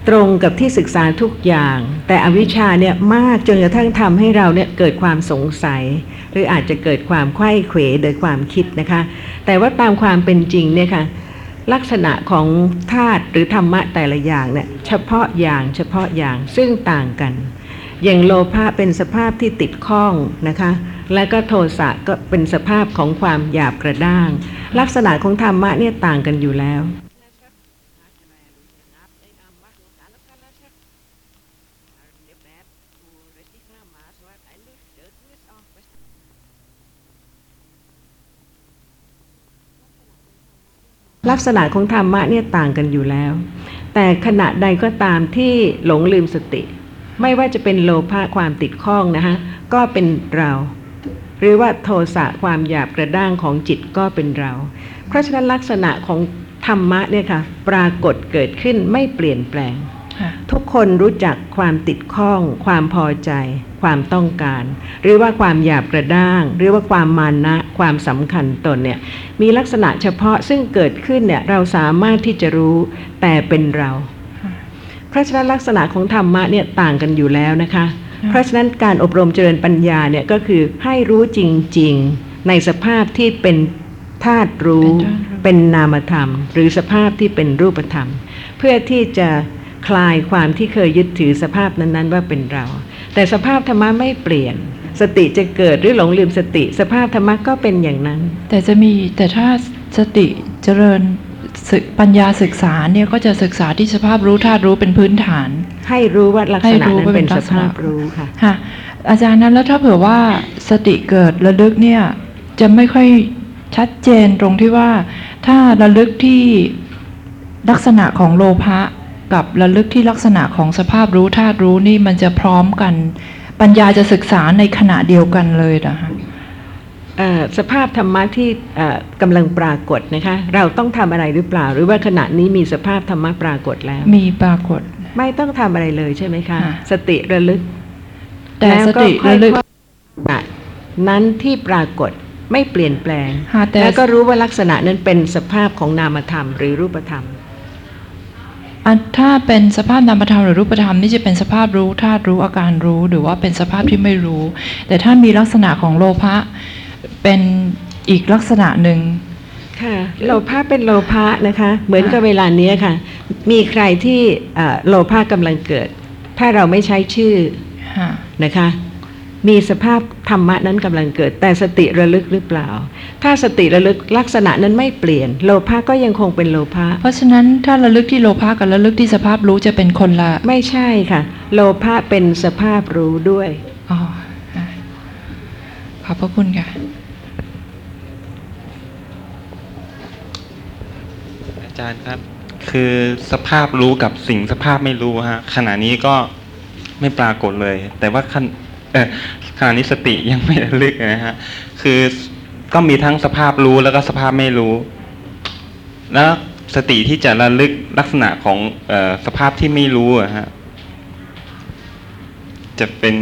ตรงกับที่ศึกษาทุกอย่าง แต่อวิชชาเนี่ยมากจนกระทั่งทำให้เราเนี่ยเกิดความสงสัย หรืออาจจะเกิดความไข้เขวโดยความคิดนะคะ แต่ว่าตามความเป็นจริงเนี่ยค่ะลักษณะของธาตุหรือธรรมะแต่ละอย่างเนี่ยเฉพาะอย่างเฉพาะอย่างซึ่งต่างกัน อย่างโลภะเป็นสภาพที่ติดข้องนะคะ และก็โทสะก็เป็นสภาพของความหยาบกระด้าง ลักษณะของธรรมะเนี่ยต่างกันอยู่แล้ว ลักษณะของธรรมะเนี่ยต่างกันอยู่แล้ว แต่ขณะใดก็ตามที่หลงลืมสติ ไม่ว่าจะเป็นโลภะความติดข้องนะคะก็เป็นเรา หรือว่าโทสะความหยาบกระด้างของจิตก็เป็นเรา เพราะฉะนั้นลักษณะของธรรมะเนี่ยค่ะปรากฏเกิดขึ้นไม่เปลี่ยนแปลง ทุกคนรู้จักความติดข้อง ความพอใจ ความต้องการ หรือว่าความหยาบกระด้าง หรือว่าความมานะ ความสำคัญตนเนี่ยมีลักษณะเฉพาะซึ่งเกิดขึ้นเนี่ยเราสามารถที่จะรู้แต่เป็นเราเพราะฉะนั้นลักษณะของธรรมะเนี่ยต่างกันอยู่แล้วนะคะ เพราะฉะนั้นการอบรมเจริญปัญญาเนี่ยก็คือให้รู้จริง ๆ ในสภาพที่เป็นธาตุรู้ เป็นธาตุรู้เป็นนามธรรม หรือสภาพที่เป็นรูปธรรม เพื่อที่จะ คลายความที่เคยยึดถือสภาพนั้นๆ ว่าเป็นเรา แต่สภาพธรรมะไม่เปลี่ยน สติจะเกิดหรือหลงลืมสติ สภาพธรรมะก็เป็นอย่างนั้น แต่จะมีแต่ถ้าสติเจริญศึกปัญญาศึกษาเนี่ยก็จะศึกษาที่สภาพรู้ธาตุรู้เป็นพื้นฐาน ให้รู้ว่าลักษณะให้รู้นั้นว่าเป็เป็นนลัสกษณะภาพรู้ค่ะค่ะ อาจารย์นั้นแล้วถ้าเผื่อว่าสติเกิดระลึกเนี่ยจะไม่ค่อยชัดเจนตรงที่ว่า ถ้าระลึกที่ลักษณะของโลภะ กับระลึกที่ลักษณะของสภาพรู้ธาตุรู้นี่มันจะพร้อมกัน ปัญญาจะศึกษาในขณะเดียวกันเลยนะคะเอ่อสภาพธรรมะที่เอ่อกำลังปรากฏนะคะ เราต้องทำอะไรหรือเปล่า หรือว่าขณะนี้มีสภาพธรรมะปรากฏแล้ว มีปรากฏ ไม่ต้องทำอะไรเลยใช่ไหมคะค่ะสติระลึก แต่ล้วสติค่อยระลึกๆอะนั้นที่ปรากฏไม่เปลี่ยนแปลงค่ะแต่แล้วก็รู้ว่าลักษณะนั้นเป็นสภาพของนามธรรมหรือรูปธรรมอัน ถ้าเป็นสภาพนามธรรมหรือรูปธรรมนี่จะเป็นสภาพรู้ธาตุรู้อาการรู้ หรือว่าเป็นสภาพที่ไม่รู้ แต่ถ้ามีลักษณะของโลภะเป็นอีกลักษณะหนึ่งค่ะโลภะเป็นโลภะนะคะ เหมือนกับเวลานี้ค่ะ มีใครที่เอ่อโลภะกำลังเกิด ถ้าเราไม่ใช้ชื่อค่ะนะคะ มีสภาพ ธรรมะนั้นกำลังเกิด แต่สติระลึกหรือเปล่า ถ้าสติระลึกลักษณะนั้นไม่เปลี่ยน โลภะก็ยังคงเป็นโลภะเพราะฉะนั้นถ้าระลึกที่โลภะกับระลึกที่สภาพรู้จะเป็นคนละ ไม่ใช่ค่ะ โลภะเป็นสภาพรู้ด้วยอ๋อค่ะขอบพระคุณค่ะอาจารย์ครับคือสภาพรู้กับสิ่งสภาพไม่รู้ฮะขณะนี้ก็ไม่ปรากฏเลย แต่ว่า ขณเอ่อขณะนี้สติยังไม่ระลึกนะฮะคือก็มีทั้งสภาพรู้แล้วก็สภาพไม่รู้ แล้วสติที่จะระลึกลักษณะของเออสภาพที่ไม่รู้อะฮะจะเป็น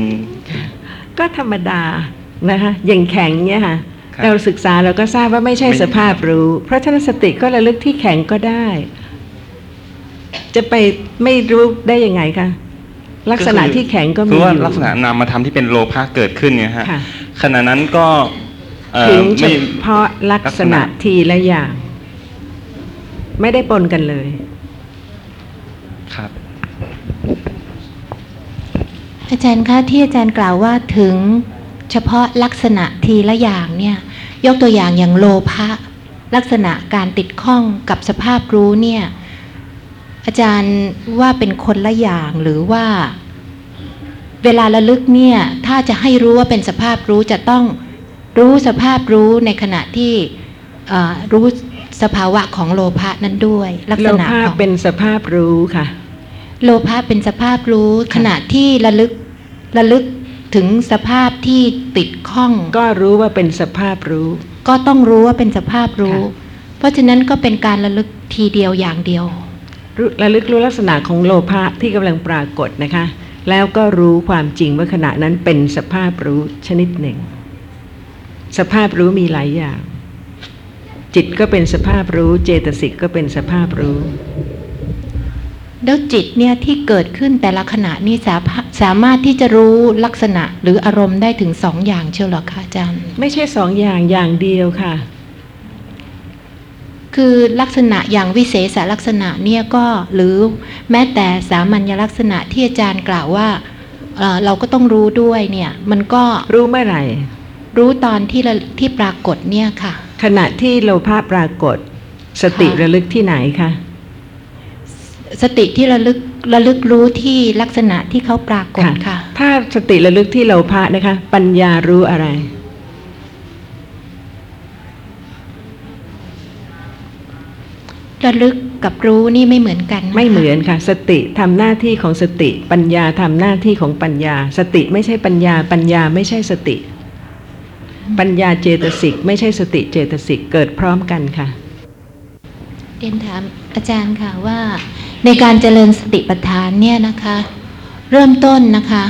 ก็ธรรมดานะคะอย่างแข็งเนี่ยค่ะครับเราศึกษาเราก็ทราบว่าไม่ใช่ไม่สภาพรู้ เพราะฉะนั้นสติก็ระลึกที่แข็งก็ได้ จะไปไม่รู้ได้ยังไงคะ ลักษณะที่แข็งก็มีคืออว่ายู่ลักษณะนามธรรมที่เป็นโลภะเกิดขึ้นเนี่ยฮะค่ะขณะนั้นก็เอ่อถึงเฉไม่พาะลักษณะลักษณะทีละอย่าง ไม่ได้ปนกันเลย ครับ อาจารย์คะที่อาจารย์กล่าวว่าถึงเฉพาะลักษณะทีละอย่างเนี่ย ยกตัวอย่างอย่างโลภะลักษณะการติดข้องกับสภาพรู้เนี่ย อาจารย์ว่าเป็นคนละอย่างหรือว่า เวลาระลึกเนี่ย ถ้าจะให้รู้ว่าเป็นสภาพรู้จะต้องรู้สภาพรู้ในขณะที่เอ่อรู้สภาวะของโลภะนั้นด้วย ลักโลษณะภะของเป็นสภาพรู้ค่ะ โลภะเป็นสภาพรู้ค่ะขณะที่ระลึกระลึกถึงสภาพที่ติดข้อง ก็รู้ว่าเป็นสภาพรู้ ก็ต้องรู้ว่าเป็นสภาพรู้ค่ะเพราะฉะนั้นก็เป็นการระลึกทีเดียวอย่างเดียว รู้ระลึกรู้ลักษณะของโลภะที่กำลังปรากฏนะคะ แล้วก็รู้ความจริงว่าขณะนั้นเป็นสภาพรู้ชนิดหนึ่ง สภาพรู้มีหลายอย่าง จิตก็เป็นสภาพรู้เจตสิกก็เป็นสภาพรู้ แล้วจิตเนี่ยที่เกิดขึ้นแต่ละขณะนี่สาพสามารถที่จะรู้ลักษณะหรืออารมณ์ได้ถึงสองอย่างเชียวเหรอคะอาจารย์ ไม่ใช่สองอย่างอย่างเดียวค่ะ คือลักษณะอย่างวิเศษลักษณะเนี่ยก็หรือแม้แต่สามัญลักษณะที่อาจารย์กล่าวว่าเอ่อเราก็ต้องรู้ด้วยเนี่ย มันก็รู้เมื่อไหร่ รู้ตอนที่ระที่ปรากฏเนี่ยค่ะ ขณะที่โลภะปรากฏ สติค่ะระลึกที่ไหนคะสติที่ระลึกระลึกรู้ที่ลักษณะที่เขาปรากฏค่ะ ถ้าสติระลึกที่โลภะนะคะ ปัญญารู้อะไร ระลึกกับรู้นี่ไม่เหมือนกันนะคะไม่เหมือนค่ะ สติทำหน้าที่ของสติ ปัญญาทำหน้าที่ของปัญญา สติไม่ใช่ปัญญา ปัญญาไม่ใช่สติ ปัญญาเจตสิก ไม่ใช่สติเจตสิกเกิดพร้อมกันค่ะเรียนถามอาจารย์ค่ะว่า ในการเจริญสติปัฏฐานเนี่ยนะคะ เริ่มต้นนะคะ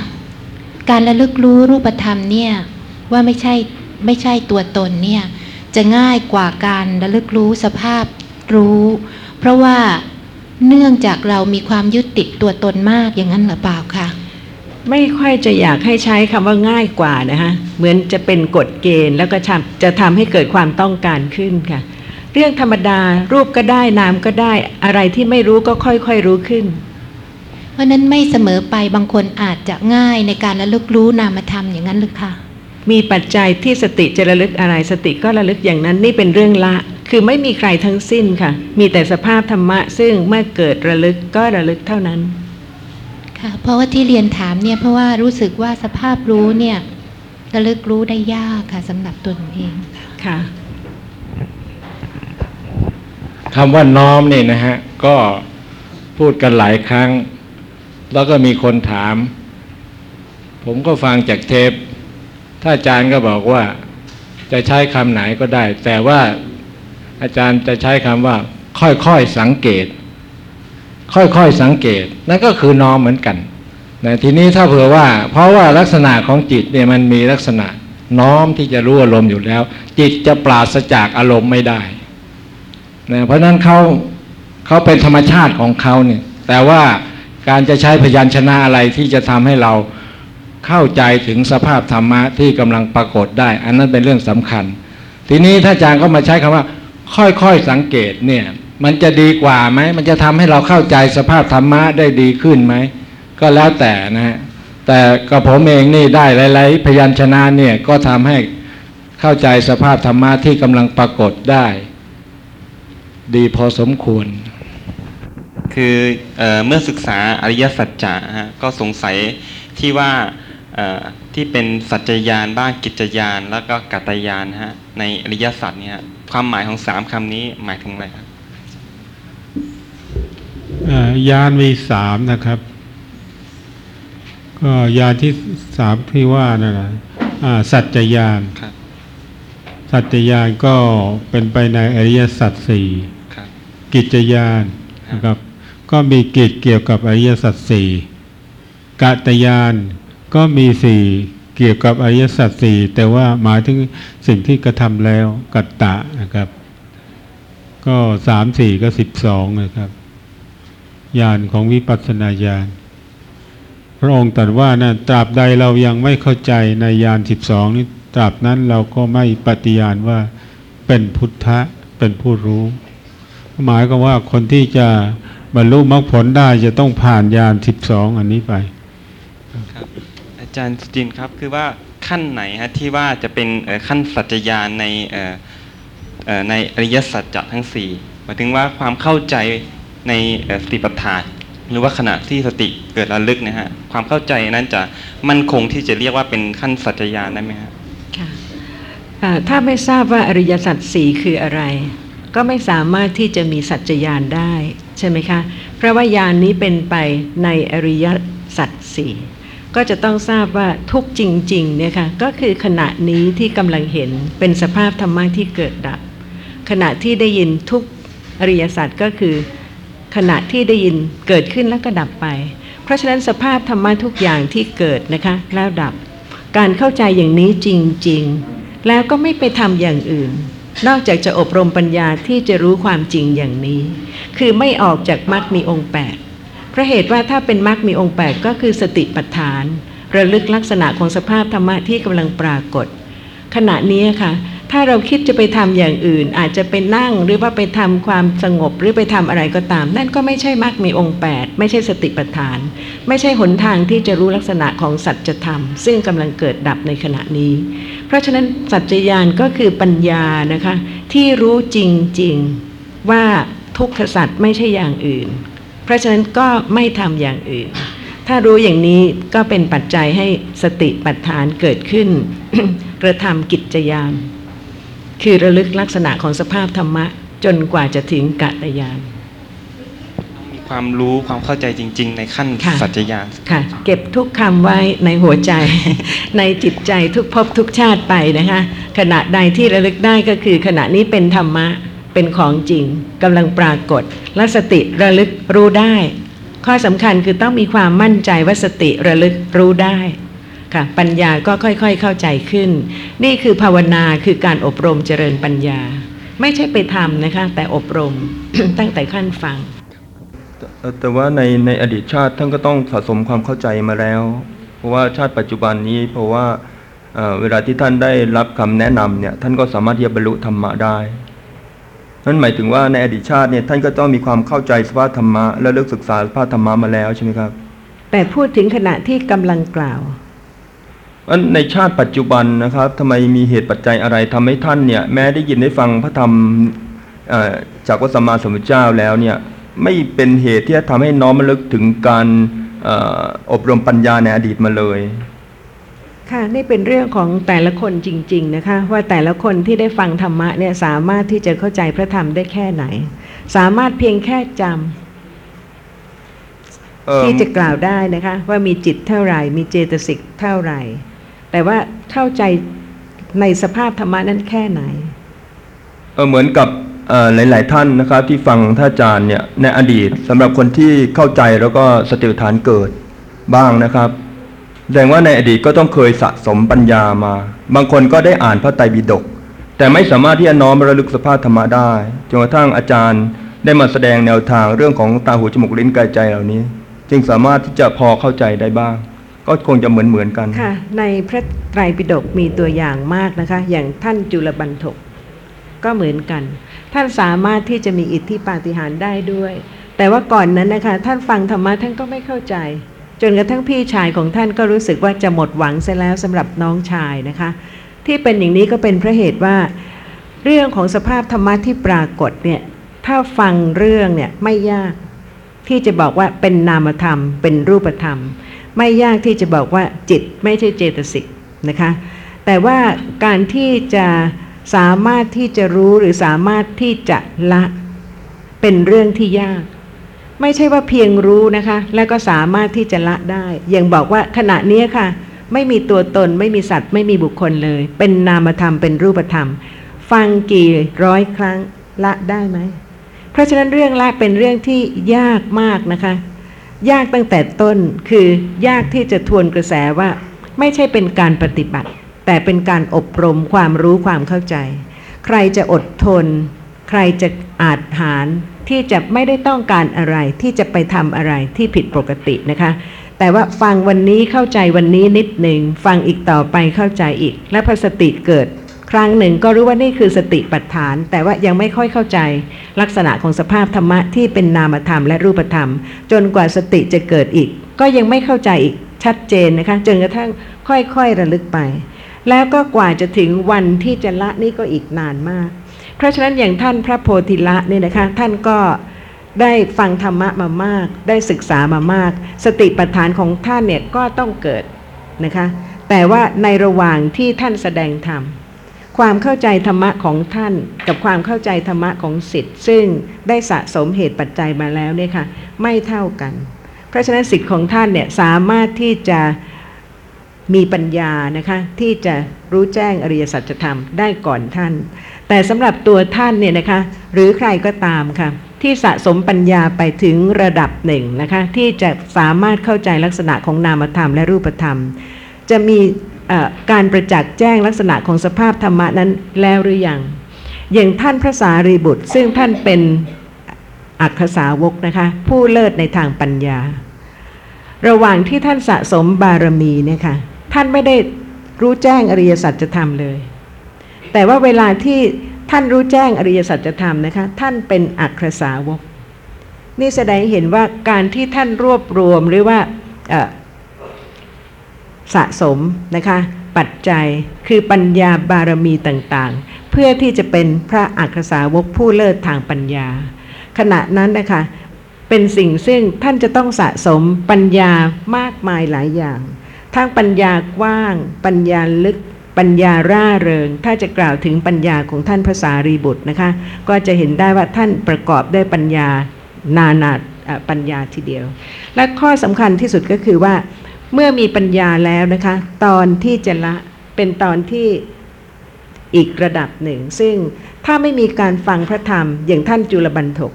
การระลึกรู้รูปธรรมเนี่ยว่าไม่ใช่ไม่ใช่ตัวตนเนี่ยจะง่ายกว่าการระลึกรู้สภาพ รู้ เพราะว่าเนื่องจากเรามีความยึดติดตัวตนมากอย่างนั้นหรือเปล่าคะไม่ค่อยจะอยากให้ใช้คำว่าง่ายกว่านะคะเหมือนจะเป็นกฎเกณฑ์แล้วก็ทำจะทำให้เกิดความต้องการขึ้นค่ะ เรื่องธรรมดารูปก็ได้นามก็ได้อะไรที่ไม่รู้ก็ค่อยๆรู้ขึ้น เพราะฉะนั้นไม่เสมอไปบางคนอาจจะง่ายในการระลึกรู้นามธรรมอย่างนั้นหรือคะมีปัจจัยที่สติจะระลึกอะไรสติก็ระลึกอย่างนั้นนี่เป็นเรื่องละ คือไม่มีใครทั้งสิ้นค่ะ มีแต่สภาพธรรมะ ซึ่งเมื่อเกิดระลึกก็ระลึกเท่านั้น ค่ะ เพราะว่าที่เรียนถามเนี่ยเพราะว่ารู้สึกว่าสภาพรู้เนี่ยระลึกรู้ได้ยากค่ะสำหรับตัวหนูเองค่ะค่ะคำว่าน้อมนี่นะฮะ ก็พูดกันหลายครั้ง แล้วก็มีคนถาม ผมก็ฟังจากเทป ถ้าอาจารย์ก็บอกว่า จะใช้คำไหนก็ได้ แต่ว่า อาจารย์จะใช้คำว่า ค่อยๆสังเกต ค่อยๆสังเกต นั่นก็คือน้อมเหมือนกันนะทีนี้ถ้าเผื่อว่า เพราะว่าลักษณะของจิตเนี่ยมันมีลักษณะน้อมที่จะรู้อารมณ์อยู่แล้ว จิตจะปราศจากอารมณ์ไม่ได้นะเพราะฉะนั้นเขาเขาเป็นธรรมชาติของเขาเนี่ย แต่ว่าการจะใช้พยัญชนะอะไรที่จะทำให้เราเข้าใจถึงสภาพธรรมะที่กำลังปรากฏได้ อันนั้นเป็นเรื่องสำคัญ ทีนี้ถ้าอาจารย์เขามาใช้คำว่า ค่อยๆสังเกตเนี่ยมันจะดีกว่าไหม มันจะทำให้เราเข้าใจสภาพธรรมะได้ดีขึ้นไหม ก็แล้วแต่นะฮะ แต่กับผมเองนี่ได้หลาย ๆ พยัญชนะเนี่ยก็ทำให้เข้าใจสภาพธรรมะที่กำลังปรากฏได้ ดีพอสมควร คือเออเมื่อศึกษาอริยสัจจะฮะก็สงสัยที่ว่าที่เป็นสัจจยานบ้างกิจยานแล้วก็กัตยานฮะในอริยสัจเนี่ย ความหมายของสามคำนี้หมายถึงอะไรครับเอ่อยานมีสามนะครับ ก็ยานที่สามที่ว่านั่นแหละอ่าสัจจยานครับสัจจยานก็เป็นไปในอริยสัจสี่ครับกิจยานนะครับ ก็มีกิจเกี่ยวกับอริยสัจสี่กตยานก็มีสี่ เกี่ยวกับอริยสัจสี่แต่ว่าหมายถึงสิ่งที่กระทำแล้วกัตตะนะครับ ก็สามสี่ก็สิบสองนะครับญาณของวิปัสสนาญาณพระองค์ตรัสว่านะตราบใดเรายังไม่เข้าใจในญาณสิบสองนี้ตราบนั้นเราก็ไม่ปฏิญาณว่าเป็นพุทธะเป็นผู้รู้ หมายก็ว่าคนที่จะบรรลุมรรคผลได้จะต้องผ่านญาณสิบสองอันนี้ไป จารย์สุจินครับ คือว่าขั้นไหนฮะที่ว่าจะเป็นขั้นสัจจญาณในในอริยสัจจะทั้งสี่หมายถึงว่าความเข้าใจในสติปัฏฐานหรือว่าขณะที่สติเกิดระลึกนะฮะความเข้าใจนั้นจะมั่นคงที่จะเรียกว่าเป็นขั้นสัจจญาณได้ไหมฮะค่ะถ้าไม่ทราบว่าอริยสัจสี่คืออะไร ก็ไม่สามารถที่จะมีสัจจญาณได้ใช่ไหมคะเพราะว่าญาณนนี้เป็นไปในอริยสัจสี่ ก็จะต้องทราบว่าทุกจริงๆเนี่ยค่ะก็คือขณะนี้ที่กำลังเห็นเป็นสภาพธรรมะที่เกิดดับ ขณะที่ได้ยินทุกอริยสัจก็คือ ขณะที่ได้ยินเกิดขึ้นแล้วก็ดับไป เพราะฉะนั้นสภาพธรรมะทุกอย่างที่เกิดนะคะแล้วดับ การเข้าใจอย่างนี้จริงๆ แล้วก็ไม่ไปทำอย่างอื่น นอกจากจะอบรมปัญญาที่จะรู้ความจริงอย่างนี้ คือไม่ออกจากมรรคมีองค์8 พราะเหตุว่าถ้าเป็นมรรคมีองค์แปดก็คือสติปัฏฐาน ระลึกลักษณะของสภาพธรรมะที่กำลังปรากฏ ขณะนี้ค่ะ ถ้าเราคิดจะไปทำอย่างอื่น อาจจะไปนั่งหรือว่าไปทำความสงบหรือไปทำอะไรก็ตาม นั่นก็ไม่ใช่มรรคมีองค์แปดไม่ใช่สติปัฏฐาน ไม่ใช่หนทางที่จะรู้ลักษณะของสัจธรรม ซึ่งกำลังเกิดดับในขณะนี้ เพราะฉะนั้นสัจจญาณก็คือปัญญานะคะที่รู้จริงๆว่าทุกขสัตว์ไม่ใช่อย่างอื่น เพราะฉะนั้นก็ไม่ทำอย่างอื่น ถ้ารู้อย่างนี้ก็เป็นปัจจัยให้สติปัฏฐานเกิดขึ้น กระทำกิจยาน คือระลึกลักษณะของสภาพธรรมะ จนกว่าจะถึงกัตยานมีความรู้ความเข้าใจจริง ๆ ในขั้นค่ะสัจจญาณค่ะ เก็บทุกคำไว้ในหัวใจ ในจิตใจทุกภพทุกชาติไปนะคะ ขณะใดที่ระลึกได้ก็คือขณะนี้เป็นธรรมะ เป็นของจริงกำลังปรากฏ และสติระลึกรู้ได้ ข้อสำคัญคือต้องมีความมั่นใจว่าสติระลึกรู้ได้ค่ะปัญญาก็ค่อยๆเข้าใจขึ้น นี่คือภาวนาคือการอบรมเจริญปัญญา ไม่ใช่ไปทำนะคะ แต่อบรมตั้งแต่ขั้นฟัง แต่ว่าในในอดีตชาติท่านก็ต้องสะสมความเข้าใจมาแล้ว เพราะว่าชาติปัจจุบันนี้เพราะว่าเอ่อเวลาที่ท่านได้รับคำแนะนำเนี่ยท่านก็สามารถที่จะบรรลุธรรมะได้ นั่นหมายถึงว่าในอดีตชาติเนี่ยท่านก็ต้องมีความเข้าใจสภาพธรรมะ และเลิกศึกษาสภาพธรรมะมาแล้วใช่ไหมครับ แต่พูดถึงขณะที่กำลังกล่าวว่าในชาติปัจจุบันนะครับทำไมมีเหตุปัจจัยอะไรทำให้ท่านเนี่ย แม้ได้ยินได้ฟังพระธรรมเอ่อจากพระสัมมาสัมพุทธเจ้าแล้วเนี่ยไม่เป็นเหตุที่จะทำให้น้อมระลึกถึงการเอ่ออบรมปัญญาในอดีตมาเลย ค่ะนี่เป็นเรื่องของแต่ละคนจริง ๆนะคะ ว่าแต่ละคนที่ได้ฟังธรรมะเนี่ยสามารถที่จะเข้าใจพระธรรมได้แค่ไหน สามารถเพียงแค่จเอ่อำที่จะกล่าวได้นะคะ ว่ามีจิตเท่าไหร่ มีเจตสิกเท่าไหร่ แต่ว่าเข้าใจในสภาพธรรมะนั้นแค่ไหนเออเหมือนกับเอ่อหลาย ๆ ท่านนะครับ ที่ฟังท่านอาจารย์เนี่ยในอดีตสำหรับคนที่เข้าใจแล้วก็สติปัฏฐานเกิดบ้างนะครับ แสดงว่าในอดีตก็ต้องเคยสะสมปัญญามา บางคนก็ได้อ่านพระไตรปิฎกแต่ไม่สามารถที่จะน้อมระลึกสภาพธรรมะได้จนกระทั่งอาจารย์ได้มาแสดงแนวทางเรื่องของตาหูจมูกลิ้นกายใจเหล่านี้ จึงสามารถที่จะพอเข้าใจได้บ้าง ก็คงจะเหมือนเหมือนๆกันค่ะ ในพระไตรปิฎกมีตัวอย่างมากนะคะ อย่างท่านจุลบันทกก็เหมือนกัน ท่านสามารถที่จะมีอิทธิปาฏิหาริย์ได้ด้วย แต่ว่าก่อนนั้นนะคะ ท่านฟังธรรมะท่านก็ไม่เข้าใจ จนกระทั่งพี่ชายของท่านก็รู้สึกว่าจะหมดหวังเสียแล้วสำหรับน้องชายนะคะ ที่เป็นอย่างนี้ก็เป็นเพราะเหตุว่า เรื่องของสภาพธรรมะที่ปรากฏเนี่ยถ้าฟังเรื่องเนี่ยไม่ยากที่จะบอกว่าเป็นนามธรรม เป็นรูปธรรม ไม่ยากที่จะบอกว่าจิตไม่ใช่เจตสิกนะคะ แต่ว่าการที่จะสามารถที่จะรู้หรือสามารถที่จะละเป็นเรื่องที่ยาก ไม่ใช่ว่าเพียงรู้นะคะ แล้วก็สามารถที่จะละได้อย่างบอกว่าขณะนี้ค่ะ ไม่มีตัวตนไม่มีสัตว์ ไม่มีบุคคลเลย เป็นนามธรรมเป็นรูปธรรม ฟังกี่ร้อยครั้งละได้ไหมเพราะฉะนั้นเรื่องละเป็นเรื่องที่ยากมากนะคะ ยากตั้งแต่ต้นคือยากที่จะทวนกระแสว่า ไม่ใช่เป็นการปฏิบัติ แต่เป็นการอบรมความรู้ความเข้าใจ ใครจะอดทน ใครจะอาจหาร ที่จะไม่ได้ต้องการอะไรที่จะไปทำอะไรที่ผิดปกตินะคะ แต่ว่าฟังวันนี้เข้าใจวันนี้นิดหนึ่งฟังอีกต่อไปเข้าใจอีก และพอสติเกิดครั้งหนึ่งก็รู้ว่านี่คือสติปัฏฐาน แต่ว่ายังไม่ค่อยเข้าใจ ลักษณะของสภาพธรรมะที่เป็นนามธรรมและรูปธรรม จนกว่าสติจะเกิดอีก ก็ยังไม่เข้าใจอีกชัดเจนนะคะจนกระทั่งค่อยๆระลึกไป แล้วก็กว่าจะถึงวันที่จะละนี่ก็อีกนานมาก เพราะฉะนั้นอย่างท่านพระโพธิละเนี่ยนะคะท่านก็ได้ฟังธรรมะมามาก ได้ศึกษามามาก สติปัฏฐานของท่านเนี่ยก็ต้องเกิดนะคะแต่ว่าในระหว่างที่ท่านแสดงธรรม ความเข้าใจธรรมะของท่าน กับความเข้าใจธรรมะของสิทธิ์ ซึ่งได้สะสมเหตุปัจจัยมาแล้วเนี่ยค่ะไม่เท่ากัน เพราะฉะนั้นสิทธิ์ของท่านเนี่ยสามารถที่จะมีปัญญานะคะที่จะรู้แจ้งอริยสัจธรรมได้ก่อนท่าน แต่สำหรับตัวท่านเนี่ยนะคะหรือใครก็ตามค่ะ ที่สะสมปัญญาไปถึงระดับหนึ่งนะคะ ที่จะสามารถเข้าใจลักษณะของนามธรรมและรูปธรรม จะมีการประจักษ์แจ้งลักษณะของสภาพธรรมะนั้นแล้วหรือยังอย่างท่านพระสารีบุตร ซึ่งท่านเป็นอักขสาวกนะคะ ผู้เลิศในทางปัญญา ระหว่างที่ท่านสะสมบารมีเนี่ยค่ะท่านไม่ได้รู้แจ้งอริยสัจธรรมเลย แต่ว่าเวลาที่ท่านรู้แจ้งอริยสัจธรรมนะคะ ท่านเป็นอักขสาวก นี่แสดงให้เห็นว่าการที่ท่านรวบรวมหรือว่าสะสมนะคะ ปัจจัยคือปัญญาบารมีต่างๆ เพื่อที่จะเป็นพระอักขสาวกผู้เลิศทางปัญญา ขณะนั้นนะคะเป็นสิ่งซึ่งท่านจะต้องสะสมปัญญามากมายหลายอย่าง ทั้งปัญญากว้าง ปัญญาลึก ปัญญาร่าเริง ถ้าจะกล่าวถึงปัญญาของท่านพระสารีบุตรนะคะ ก็จะเห็นได้ว่าท่านประกอบด้วยปัญญานานาปัญญาทีเดียว และข้อสำคัญที่สุดก็คือว่าเมื่อมีปัญญาแล้วนะคะ ตอนที่จะละเป็นตอนที่อีกระดับหนึ่ง ซึ่งถ้าไม่มีการฟังพระธรรม อย่างท่านจุลบันทก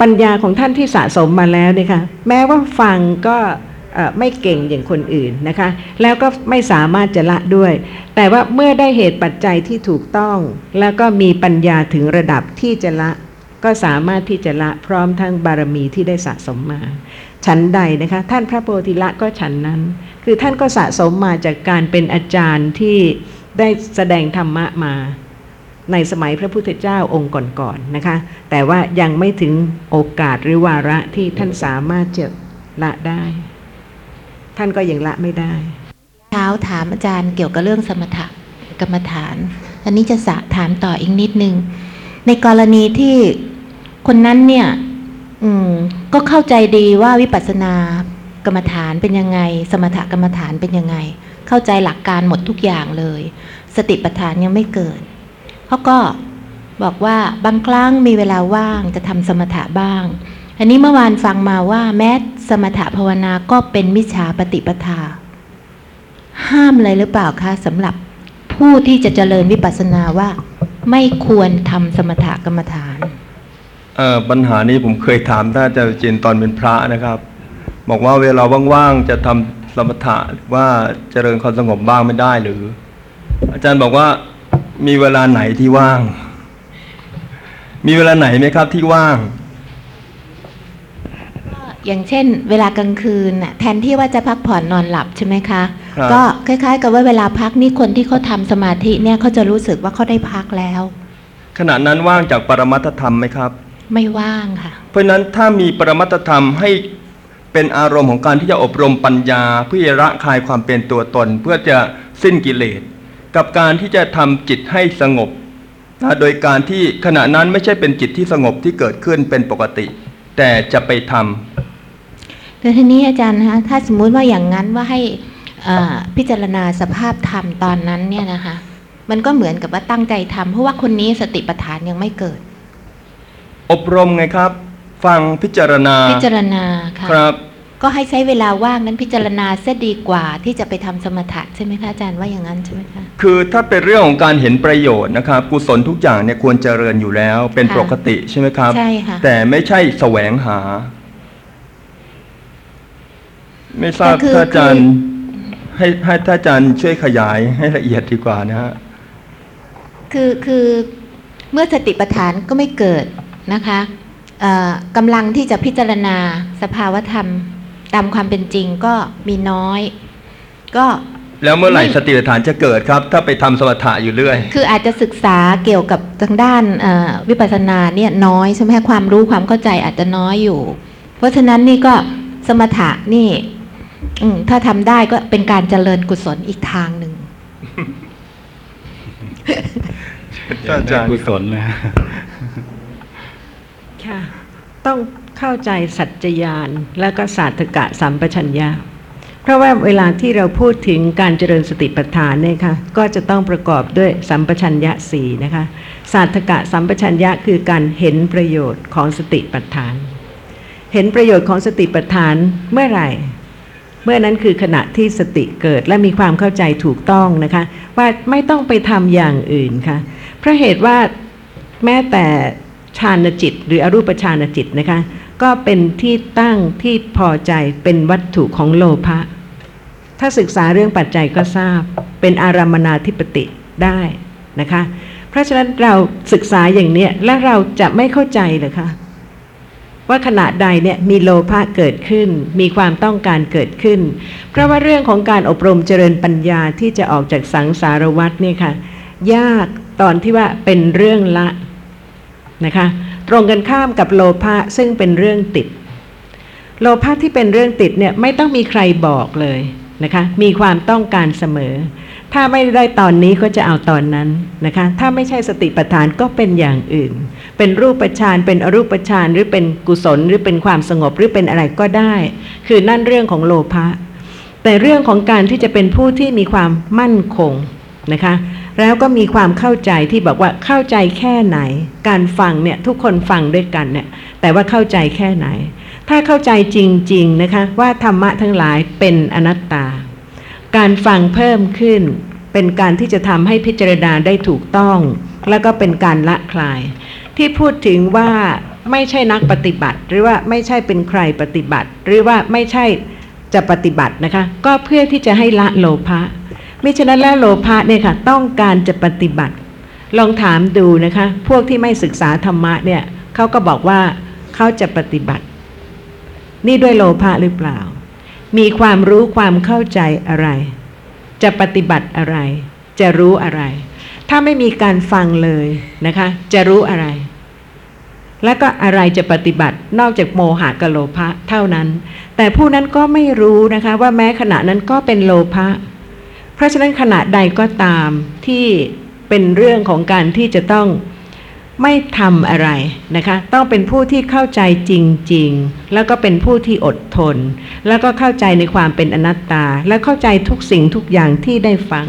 ปัญญาของท่านที่สะสมมาแล้วนี่ยค่ะแม้ว่าฟังก็ ไม่เก่งอย่างคนอื่นนะคะ แล้วก็ไม่สามารถจะละด้วย แต่ว่าเมื่อได้เหตุปัจจัยที่ถูกต้อง แล้วก็มีปัญญาถึงระดับที่จะละ ก็สามารถที่จะละพร้อมทั้งบารมีที่ได้สะสมมาฉันใดนะคะท่านพระโพธิละก็ฉันนั้น คือท่านก็สะสมมาจากการเป็นอาจารย์ที่ได้แสดงธรรมะมา ในสมัยพระพุทธเจ้าองค์ก่อนๆนะคะ แต่ว่ายังไม่ถึงโอกาสหรือวาระที่ท่านสามารถจะละได้ ท่านก็ยังละไม่ได้เช้าถามอาจารย์เกี่ยวกับเรื่องสมถกรรมฐาน อันนี้จะสะถามต่ออีกนิดนึง ในกรณีที่คนนั้นเนี่ยอืมก็เข้าใจดีว่าวิปัสสนากรรมฐานเป็นยังไง สมถกรรมฐานเป็นยังไง เข้าใจหลักการหมดทุกอย่างเลย สติปัฏฐานยังไม่เกิดเขาก็บอกว่าบางครั้งมีเวลาว่างจะทำสมถะบ้าง อันนี้เมื่อวานฟังมาว่าแม้สมถภาวนาก็เป็นมิจฉาปฏิปทา ห้ามอะไรหรือเปล่าคะสำหรับผู้ที่จะเจริญวิปัสสนาว่า ไม่ควรทำสมถกรรมฐานเอ่อปัญหานี้ผมเคยถามท่านอาจารย์จินตอนเป็นพระนะครับ บอกว่าเวลาว่างๆจะทำสมถะว่าเจริญความสงบบ้างไม่ได้หรือ อาจารย์บอกว่ามีเวลาไหนที่ว่าง มีเวลาไหนไหมครับที่ว่าง อย่างเช่น เวลากลางคืนน่ะแทนที่ว่าจะพักผ่อนนอนหลับใช่ไหมคะ ครับ ก็คล้าย ๆ กับว่าเวลาพักนี่คนที่เขาทำสมาธิเนี่ยเขาจะรู้สึกว่าเขาได้พักแล้ว ขณะนั้นว่างจากปรมัตถธรรมไหมครับ ไม่ว่างค่ะ เพราะฉะนั้นถ้ามีปรมัตถธรรมให้เป็นอารมณ์ของการที่จะอบรมปัญญา เพื่อจะละคายความเป็นตัวตน เพื่อจะสิ้นกิเลส กับการที่จะทำจิตให้สงบนะโดยการที่ขณะนั้นไม่ใช่เป็นจิตที่สงบที่เกิดขึ้นเป็นปกติ แต่จะไปทำ แต่ทีนี้อาจารย์นะคะถ้าสมมุติว่าอย่างนั้นว่าให้เอ่อพิจารณาสภาพธรรมตอนนั้นเนี่ยนะคะ มันก็เหมือนกับว่าตั้งใจทำเพราะว่าคนนี้สติปัฏฐานยังไม่เกิด อบรมไงครับ ฟังพิจารณาพิจารณาค่ะครับ ก็ให้ใช้เวลาว่างนั้นพิจารณาเสียดีกว่าที่จะไปทำสมถะใช่ไหมคะอาจารย์ว่าอย่างนั้นใช่ไหมคะคือถ้าเป็นเรื่องของการเห็นประโยชน์นะครับกุศลทุกอย่างเนี่ยควรเจริญอยู่แล้ว เป็นค่ะปกติใช่ไหมครับใช่ค่ะแต่ไม่ใช่แสวงหา ไม่ทราบแต่คือถ้าอาจารย์ให้ให้ถ้าอาจารย์ช่วยขยายให้ละเอียดดีกว่านะฮะคือคือเมื่อสติปัฏฐานก็ไม่เกิดนะคะเอ่อกำลังที่จะพิจารณาสภาวธรรมตามความเป็นจริงก็มีน้อย ก็แล้วเมื่อไหร่ไม่สติปัฏฐานจะเกิดครับ ถ้าไปทำสมถะอยู่เรื่อย คืออาจจะศึกษาเกี่ยวกับทางด้านเอ่อวิปัสสนาเนี่ยน้อยใช่ไหมคะความรู้ความเข้าใจอาจจะน้อยอยู่ เพราะฉะนั้นนี่ก็สมถะนี่ อืมถ้าทำได้ก็เป็นการเจริญกุศลอีกทางหนึ่งอาจารย์กุศลนะค่ะ ต้องเข้าใจสัจจญาณแล้วก็ศาสตกะสัมปชัญญะเพราะว่าเวลาที่เราพูดถึงการเจริญสติปัฏฐานเนี่ยค่ะก็จะต้องประกอบด้วยสัมปชัญญะสี่นะคะศาสตกะสัมปชัญญะคือการเห็นประโยชน์ของสติปัฏฐาน เห็นประโยชน์ของสติปัฏฐานเมื่อไหร่ เมื่อนั้นคือขณะที่สติเกิดและมีความเข้าใจถูกต้องนะคะ ว่าไม่ต้องไปทำอย่างอื่นค่ะเพราะเหตุว่าแม้แต่ฌานจิต หรืออรูปฌานจิตนะคะ ก็เป็นที่ตั้งที่พอใจเป็นวัตถุของโลภะถ้าศึกษาเรื่องปัจจัยก็ทราบ เป็นอารามนาธิปติได้นะคะ เพราะฉะนั้นเราศึกษาอย่างเนี้ยและเราจะไม่เข้าใจเหรอคะ ว่าขณะใดเนี่ยมีโลภะเกิดขึ้น มีความต้องการเกิดขึ้น เพราะว่าเรื่องของการอบรมเจริญปัญญาที่จะออกจากสังสารวัฏเนี่ยค่ะ ยากตอนที่ว่าเป็นเรื่องละนะคะ ตรงกันข้ามกับโลภะซึ่งเป็นเรื่องติด โลภะที่เป็นเรื่องติดเนี่ยไม่ต้องมีใครบอกเลยนะคะ มีความต้องการเสมอ ถ้าไม่ได้ตอนนี้ก็จะเอาตอนนั้นนะคะ ถ้าไม่ใช่สติปัฏฐานก็เป็นอย่างอื่น เป็นรูปฌานเป็นอรูปฌานหรือเป็นกุศลหรือเป็นความสงบหรือเป็นอะไรก็ได้ คือนั่นเรื่องของโลภะแต่เรื่องของการที่จะเป็นผู้ที่มีความมั่นคงนะคะ แล้วก็มีความเข้าใจที่บอกว่าเข้าใจแค่ไหน การฟังเนี่ยทุกคนฟังด้วยกันเนี่ยแต่ว่าเข้าใจแค่ไหน ถ้าเข้าใจจริงๆนะคะว่าธรรมะทั้งหลายเป็นอนัตตา การฟังเพิ่มขึ้น เป็นการที่จะทำให้พิจารณาได้ถูกต้อง แล้วก็เป็นการละคลาย ที่พูดถึงว่าไม่ใช่นักปฏิบัติ หรือว่าไม่ใช่เป็นใครปฏิบัติ หรือว่าไม่ใช่จะปฏิบัตินะคะ ก็เพื่อที่จะให้ละโลภะมิฉะนั้นล้วโลภะเนี่ยค่ะ ต้องการจะปฏิบัติ ลองถามดูนะคะ พวกที่ไม่ศึกษาธรรมะเนี่ยเขาก็บอกว่าเขาจะปฏิบัติ นี่ด้วยโลภะหรือเปล่า มีความรู้ความเข้าใจอะไร จะปฏิบัติอะไร จะรู้อะไร ถ้าไม่มีการฟังเลยนะคะ จะรู้อะไร แล้วก็อะไรจะปฏิบัตินอกจากโมหะกับโลภะเท่านั้น แต่ผู้นั้นก็ไม่รู้นะคะ ว่าแม้ขณะนั้นก็เป็นโลภะเพราะฉะนั้นขณะใดก็ตามที่เป็นเรื่องของการที่จะต้อง ไม่ทำอะไรนะคะ ต้องเป็นผู้ที่เข้าใจจริง ๆ แล้วก็เป็นผู้ที่อดทน แล้วก็เข้าใจในความเป็นอนัตตา และเข้าใจทุกสิ่งทุกอย่างที่ได้ฟัง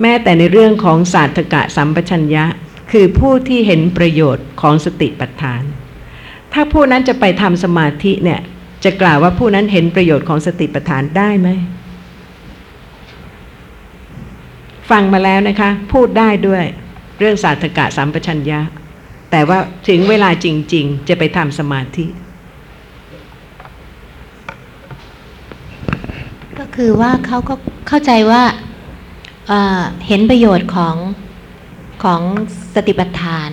แม้แต่ในเรื่องของศาสตกะสัมปชัญญะ คือผู้ที่เห็นประโยชน์ของสติปัฏฐาน ถ้าผู้นั้นจะไปทำสมาธิเนี่ย จะกล่าวว่าผู้นั้นเห็นประโยชน์ของสติปัฏฐานได้ไหม ฟังมาแล้วนะคะ พูดได้ด้วย เรื่องศาสตกะสัมปชัญญะ แต่ว่าถึงเวลาจริง ๆ จะไปทำสมาธิ ก็คือว่าเขาก็เข้าใจว่าเอ่อเห็นประโยชน์ของของสติปัฏฐาน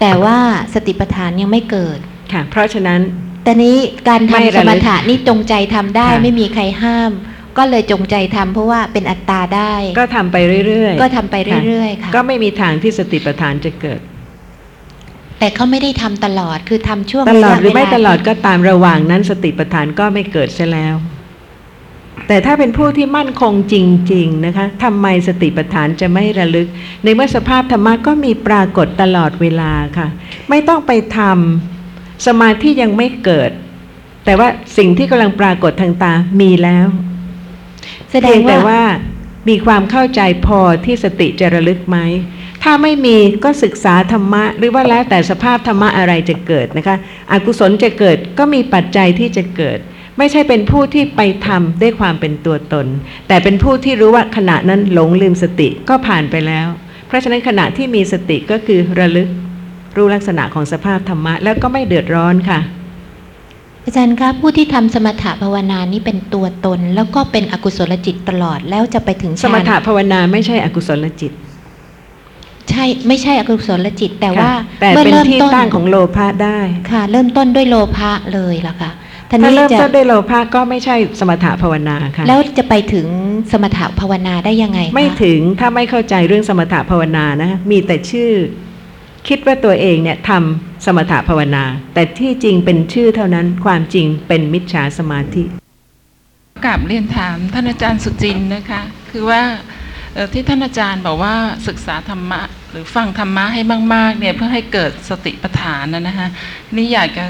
แต่ว่าสติปัฏฐานยังไม่เกิดค่ะเพราะฉะนั้นแต่นี้การไม่ทำสระลึมกถะนี่จงใจทำได้ค่ะไม่มีใครห้าม ก็เลยจงใจทำเพราะว่าเป็นอัตตาได้ ก็ทำไปเรื่อยๆ ก็ทำไปเรื่อยๆค่ะก็ไม่มีทางที่สติปัฏฐานจะเกิด แต่เขาไม่ได้ทำตลอดคือทำช่วงตลอดหรือไม่ระยะตลอดเวาก็ตามระหว่างนั้นสติปัฏฐานก็ไม่เกิดเสียแล้ว แต่ถ้าเป็นผู้ที่มั่นคงจริง ๆ นะคะทำไมสติปัฏฐานจะไม่ระลึก ในเมื่อสภาพธรรมะก็มีปรากฏตลอดเวลาค่ะ ไม่ต้องไปทำสมาธิยังไม่เกิด แต่ว่าสิ่งที่กำลังปรากฏทางตามีแล้ว แสดเพีงยงแต่ว่าว่ามีความเข้าใจพอที่สติจะระลึกไหม ถ้าไม่มีก็ศึกษาธรรมะ หรือว่าแล้วแต่สภาพธรรมะอะไรจะเกิดนะคะอกุศลจะเกิดก็มีปัจจัยที่จะเกิด ไม่ใช่เป็นผู้ที่ไปทำด้วยความเป็นตัวตน แต่เป็นผู้ที่รู้ว่าขณะนั้นหลงลืมสติก็ผ่านไปแล้ว เพราะฉะนั้นขณะที่มีสติก็คือระลึกรู้ลักษณะของสภาพธรรมะ แล้วก็ไม่เดือดร้อนค่ะอาจารย์คะผู้ที่ทำสมถะภาวนานี้เป็นตัวตน แล้วก็เป็นอกุศลจิตตลอดแล้วจะไปถึงสมถะฌานภาวนาไม่ใช่อกุศลจิต ใช่ไม่ใช่อกุศลจิต แต่ว่าค่ะแต่เมื่อเป็นเริ่มที่ต้นตั้งของโลภะได้ค่ะ เริ่มต้นด้วยโลภะเลยล่ะค่ะท่าถ้านี้เริ่มจะต้นด้วยโลภะก็ไม่ใช่สมถะภาวนาค่ะ แล้วจะไปถึงสมถะภาวนาได้ยังไงคะไม่ถึงถ้าไม่เข้าใจเรื่องสมถะภาวนานะมีแต่ชื่อ คิดว่าตัวเองเนี่ยทำสมถะภาวนา แต่ที่จริงเป็นชื่อเท่านั้นความจริงเป็นมิจฉาสมาธิกราบเรียนถามท่านอาจารย์สุจินต์นะคะ คือว่าเอ่อที่ท่านอาจารย์บอกว่าศึกษาธรรมะ หรือฟังธรรมะให้มาก ๆ เนี่ยเพื่อให้เกิดสติปัฏฐานนะนะคะนี่อยากจะ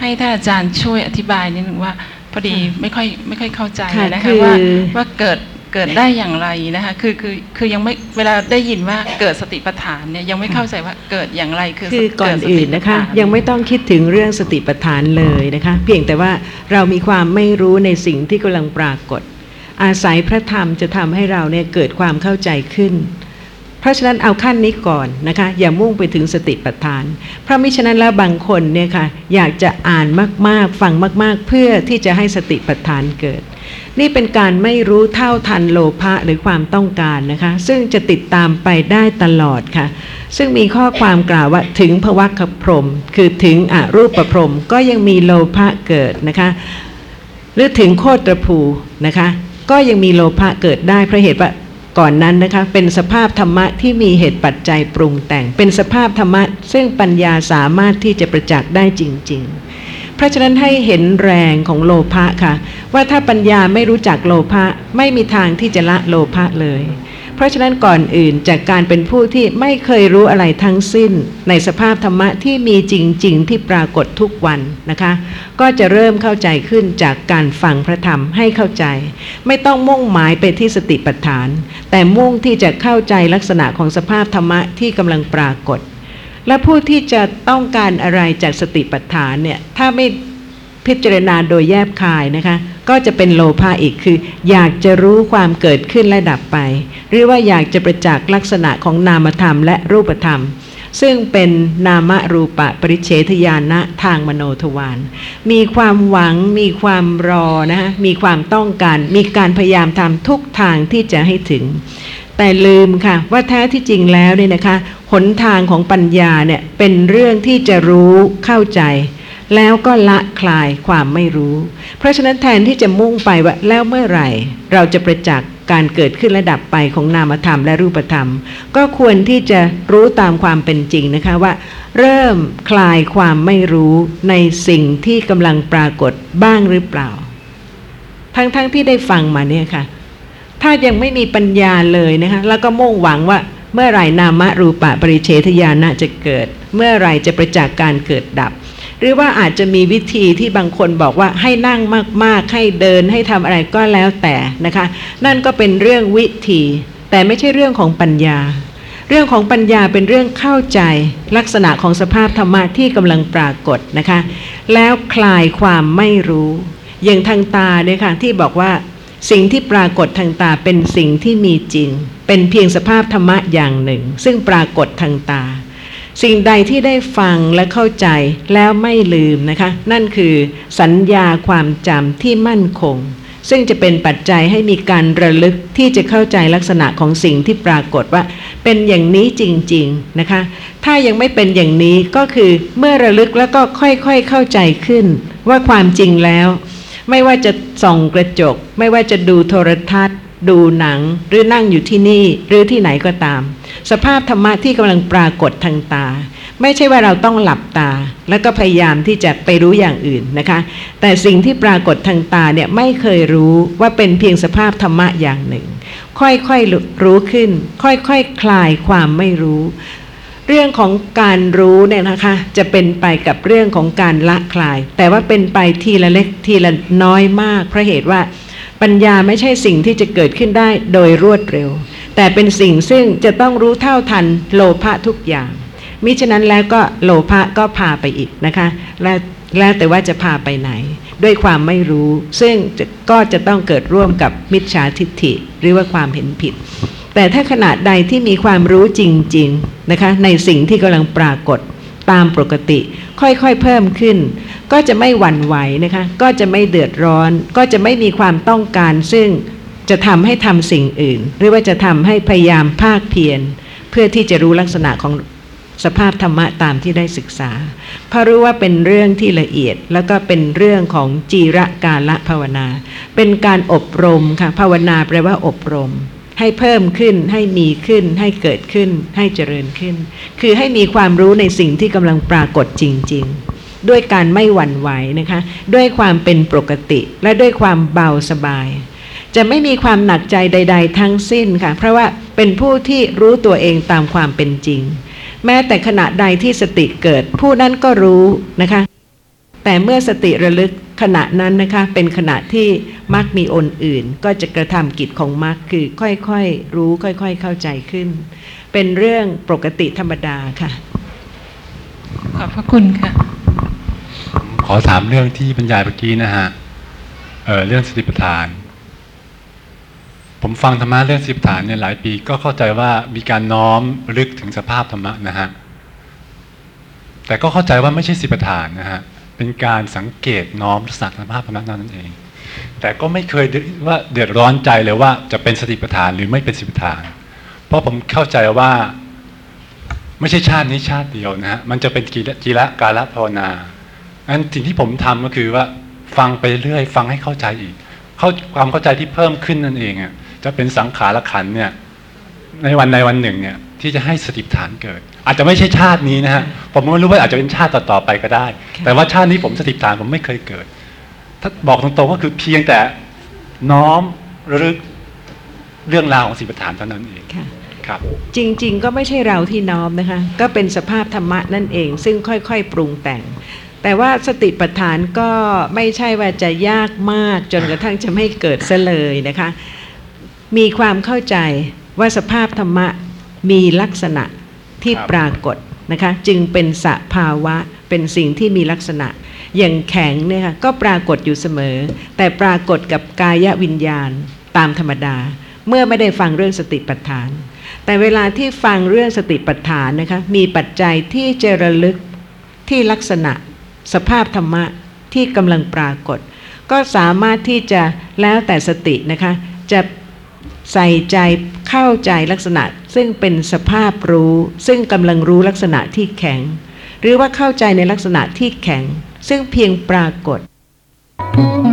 ให้ท่านอาจารย์ช่วยอธิบายนิดนึงว่าพอดีไม่ค่อยไม่ค่อยเข้าใจค่ะนะคืคะอว่าว่าเกิดเกิดได้อย่างไรนะคะคือคือคือยังไม่เวลาได้ยินว่าเกิดสติปัฏฐานเนี่ยยังไม่เข้าใจว่าเกิดอย่างไรคือคือก่อนเกิดสติอื่นนะคะปัฏฐายังไม่ต้องคิดถึงเรื่องสติปัฏฐานเลยนะคะเพียงแต่ว่าเรามีความไม่รู้ในสิ่งที่กำลังปรากฏ อาศัยพระธรรมจะทำให้เราเนี่ยเกิดความเข้าใจขึ้นเพ ราะฉะนั้นเอาขั้นนี้ก่อนนะคะอย่ามุ่งไปถึงสติปัฏฐาน เพราะมิฉะนั้นแล้วบางคนเนี่ยค่ะอยากจะอ่านมากๆฟังมากๆ เพื่อที่จะให้สติปัฏฐานเกิด นี่เป็นการไม่รู้เท่าทันโลภะหรือความต้องการนะคะซึ่งจะติดตามไปได้ตลอดค่ะ ซึ่งมีข้อความกล่าวว่าถึงภวัคพรม คือถึงอรูปพรมก็ยังมีโลภะเกิดนะคะหรือถึงโคตรภูนะคะก็ยังมีโลภะเกิดได้เพราะเหตุว่า ก่อนนั้นนะคะเป็นสภาพธรรมะที่มีเหตุปัจจัยปรุงแต่ง เป็นสภาพธรรมะซึ่งปัญญาสามารถที่จะประจักษ์ได้จริง ๆ เพราะฉะนั้นให้เห็นแรงของโลภะค่ะ ว่าถ้าปัญญาไม่รู้จักโลภะไม่มีทางที่จะละโลภะเลย เพราะฉะนั้นก่อนอื่นจากการเป็นผู้ที่ไม่เคยรู้อะไรทั้งสิ้น ในสภาพธรรมะที่มีจริง ๆ ที่ปรากฏทุกวันนะคะ ก็จะเริ่มเข้าใจขึ้นจากการฟังพระธรรมให้เข้าใจ ไม่ต้องมุ่งหมายไปที่สติปัฏฐาน แต่มุ่งที่จะเข้าใจลักษณะของสภาพธรรมะที่กำลังปรากฏ และผู้ที่จะต้องการอะไรจากสติปัฏฐานเนี่ยถ้าไม่พิจารณาโดยแยบคายนะคะ ก็จะเป็นโลภะอีกคือ อยากจะรู้ความเกิดขึ้นและดับไป หรือว่าอยากจะประจักษ์ลักษณะของนามธรรมและรูปธรรม ซึ่งเป็นนามรูปะปริเฉทญาณะทางมโนทวารมีความหวัง มีความรอนะฮะมีความต้องการ มีการพยายามทำทุกทางที่จะให้ถึง แต่ลืมค่ะ ว่าแท้ที่จริงแล้วเนี่ยนะคะหนทางของปัญญาเนี่ยเป็นเรื่องที่จะรู้เข้าใจ แล้วก็ละคลายความไม่รู้ เพราะฉะนั้นแทนที่จะมุ่งไปว่าแล้วเมื่อไหร่ เราจะประจักษ์การเกิดขึ้นและดับไปของนามธรรมและรูปธรรม ก็ควรที่จะรู้ตามความเป็นจริงนะคะว่า เริ่มคลายความไม่รู้ในสิ่งที่กำลังปรากฏบ้างหรือเปล่า ทั้งๆทที่ได้ฟังมาเนี่ยค่ะ ถ้ายังไม่มีปัญญาเลยนะคะแล้วก็มุ่งหวังว่าเมื่อไหร่นามรูปะปริเฉทญาณะจะเกิด เมื่อไหร่จะประจักษ์การเกิดดับ หรือว่าอาจจะมีวิธีที่บางคนบอกว่าให้นั่งมากๆ ให้เดินให้ทำอะไรก็แล้วแต่นะคะ นั่นก็เป็นเรื่องวิธี แต่ไม่ใช่เรื่องของปัญญา เรื่องของปัญญาเป็นเรื่องเข้าใจ ลักษณะของสภาพธรรมะที่กำลังปรากฏนะคะ แล้วคลายความไม่รู้ อย่างทางตาเนี่ยค่ะที่บอกว่าสิ่งที่ปรากฏทางตาเป็นสิ่งที่มีจริง เป็นเพียงสภาพธรรมะอย่างหนึ่ง ซึ่งปรากฏทางตา สิ่งใดที่ได้ฟังและเข้าใจแล้วไม่ลืมนะคะ นั่นคือสัญญาความจำที่มั่นคง ซึ่งจะเป็นปัจจัยให้มีการระลึกที่จะเข้าใจลักษณะของสิ่งที่ปรากฏว่า เป็นอย่างนี้จริง ๆนะคะ ถ้ายังไม่เป็นอย่างนี้ก็คือเมื่อระลึกแล้วก็ค่อยๆเข้าใจขึ้น ว่าความจริงแล้ว ไม่ว่าจะส่องกระจก ไม่ว่าจะดูโทรทัศน์ ดูหนังหรือนั่งอยู่ที่นี่หรือที่ไหนก็ตาม สภาพธรรมะที่กำลังปรากฏทางตา ไม่ใช่ว่าเราต้องหลับตา แล้วก็พยายามที่จะไปรู้อย่างอื่นนะคะ แต่สิ่งที่ปรากฏทางตาเนี่ยไม่เคยรู้ว่าเป็นเพียงสภาพธรรมะอย่างหนึ่ง ค่อยๆรู้ขึ้น ค่อยๆคคลายความไม่รู้ เรื่องของการรู้เนี่ยนะคะ จะเป็นไปกับเรื่องของการละคลาย แต่ว่าเป็นไปทีละเล็กทีละน้อยมากเพราะเหตุว่า ปัญญาไม่ใช่สิ่งที่จะเกิดขึ้นได้โดยรวดเร็ว แต่เป็นสิ่งซึ่งจะต้องรู้เท่าทันโลภะทุกอย่าง มิฉะนั้นแล้วก็โลภะก็พาไปอีกนะคะและแล้วแต่ว่าจะพาไปไหน ด้วยความไม่รู้ ซึ่งก็จะต้องเกิดร่วมกับมิจฉาทิฏฐิ หรือว่าความเห็นผิด แต่ถ้าขณะใดที่มีความรู้จริง ๆ นะคะ ในสิ่งที่กำลังปรากฏ ตามปกติ ค่อยๆเพิ่มขึ้น ก็จะไม่หวั่นไหวนะคะ ก็จะไม่เดือดร้อน ก็จะไม่มีความต้องการ ซึ่งจะทำให้ทำสิ่งอื่น หรือว่าจะทำให้พยายามภาคเพียรเพื่อที่จะรู้ลักษณะของสภาพธรรมะตามที่ได้ศึกษา เพราะรู้ว่าเป็นเรื่องที่ละเอียด แล้วก็เป็นเรื่องของจีระกาละภาวนา เป็นการอบรมค่ะภาวนาแปลว่าอบรม ให้เพิ่มขึ้น ให้มีขึ้น ให้เกิดขึ้น ให้เจริญขึ้น คือให้มีความรู้ในสิ่งที่กำลังปรากฏจริง ๆ ด้วยการไม่หวั่นไหวนะคะ ด้วยความเป็นปกติ และด้วยความเบาสบาย จะไม่มีความหนักใจใด ๆ ทั้งสิ้นค่ะ เพราะว่าเป็นผู้ที่รู้ตัวเองตามความเป็นจริง แม้แต่ขณะใดที่สติเกิด ผู้นั้นก็รู้นะคะ แต่เมื่อสติระลึก ขณะนั้นนะคะเป็นขณะที่มักมีอนอื่น ก็จะกระทำกิจของมักคือค่อยๆรู้ค่อยๆเข้าใจขึ้น เป็นเรื่องปกติธรรมดาค่ะ ขอบพระคุณค่ะ ขอถามเรื่องที่บรรยายเมื่อกี้นะฮะเออเรื่องสติปัฏฐาน ผมฟังธรรมะเรื่องสติปัฏฐานเนี่ยหลายปีก็เข้าใจว่ามีการน้อมลึกถึงสภาพธรรมะนะฮะแต่ก็เข้าใจว่าไม่ใช่สติปัฏฐานนะฮะ เป็นการสังเกตน้อมลักสภาพธรรมะนั่นเอง แต่ก็ไม่เคยว่าเดือดร้อนใจเลยว่าจะเป็นสติปัฏฐานหรือไม่เป็นสติปัฏฐาน เพราะผมเข้าใจว่าไม่ใช่ชาตินี้ชาติเดียวนะฮะ มันจะเป็นกีละกีละกาละภาวนาอันสิ่งที่ผมทำก็คือว่าฟังไปเรื่อยฟังให้เข้าใจอีก เข้าความเข้าใจที่เพิ่มขึ้นนั่นเองอะจะเป็นสังขารขันเนี่ยในวันใดวันหนึ่งเนี่ยที่จะให้สติปัฏฐานเกิด อาจจะไม่ใช่ชาตินี้นะฮะผมไม่รู้ว่าอาจจะเป็นชาติต่อๆไปก็ได้ แต่ว่าชาตินี้ผมสติปัฏฐานผมไม่เคยเกิด ถ้าบอกตรงๆก็คือเพียงแต่น้อมระลึกเรื่องราวของสติปัฏฐานเท่านั้นเองค่ะครับ จริงๆ ก็ไม่ใช่เราที่น้อมนะคะ ก็เป็นสภาพธรรมะนั่นเอง ซึ่งค่อยๆ ปรุงแต่ง แต่ว่าสติปัฏฐานก็ไม่ใช่ว่าจะยากมากจนกระทั่งจะไม่เกิดซะเลยนะคะ มีความเข้าใจว่าสภาพธรรมะมีลักษณะ ที่ปรากฏนะคะจึงเป็นสภาวะเป็นสิ่งที่มีลักษณะ อย่างแข็งเนี่ยค่ะก็ปรากฏอยู่เสมอ แต่ปรากฏกับกายวิญญาณตามธรรมดา เมื่อไม่ได้ฟังเรื่องสติปัฏฐาน แต่เวลาที่ฟังเรื่องสติปัฏฐานนะคะมีปัจจัยที่เจระลึกที่ลักษณะ สภาพธรรมะที่กำลังปรากฏ ก็สามารถที่จะแล้วแต่สตินะคะจะ ใส่ใจเข้าใจลักษณะ ซึ่งเป็นสภาพรู้ ซึ่งกำลังรู้ลักษณะที่แข็ง หรือว่าเข้าใจในลักษณะที่แข็ง ซึ่งเพียงปรากฏ Thank you.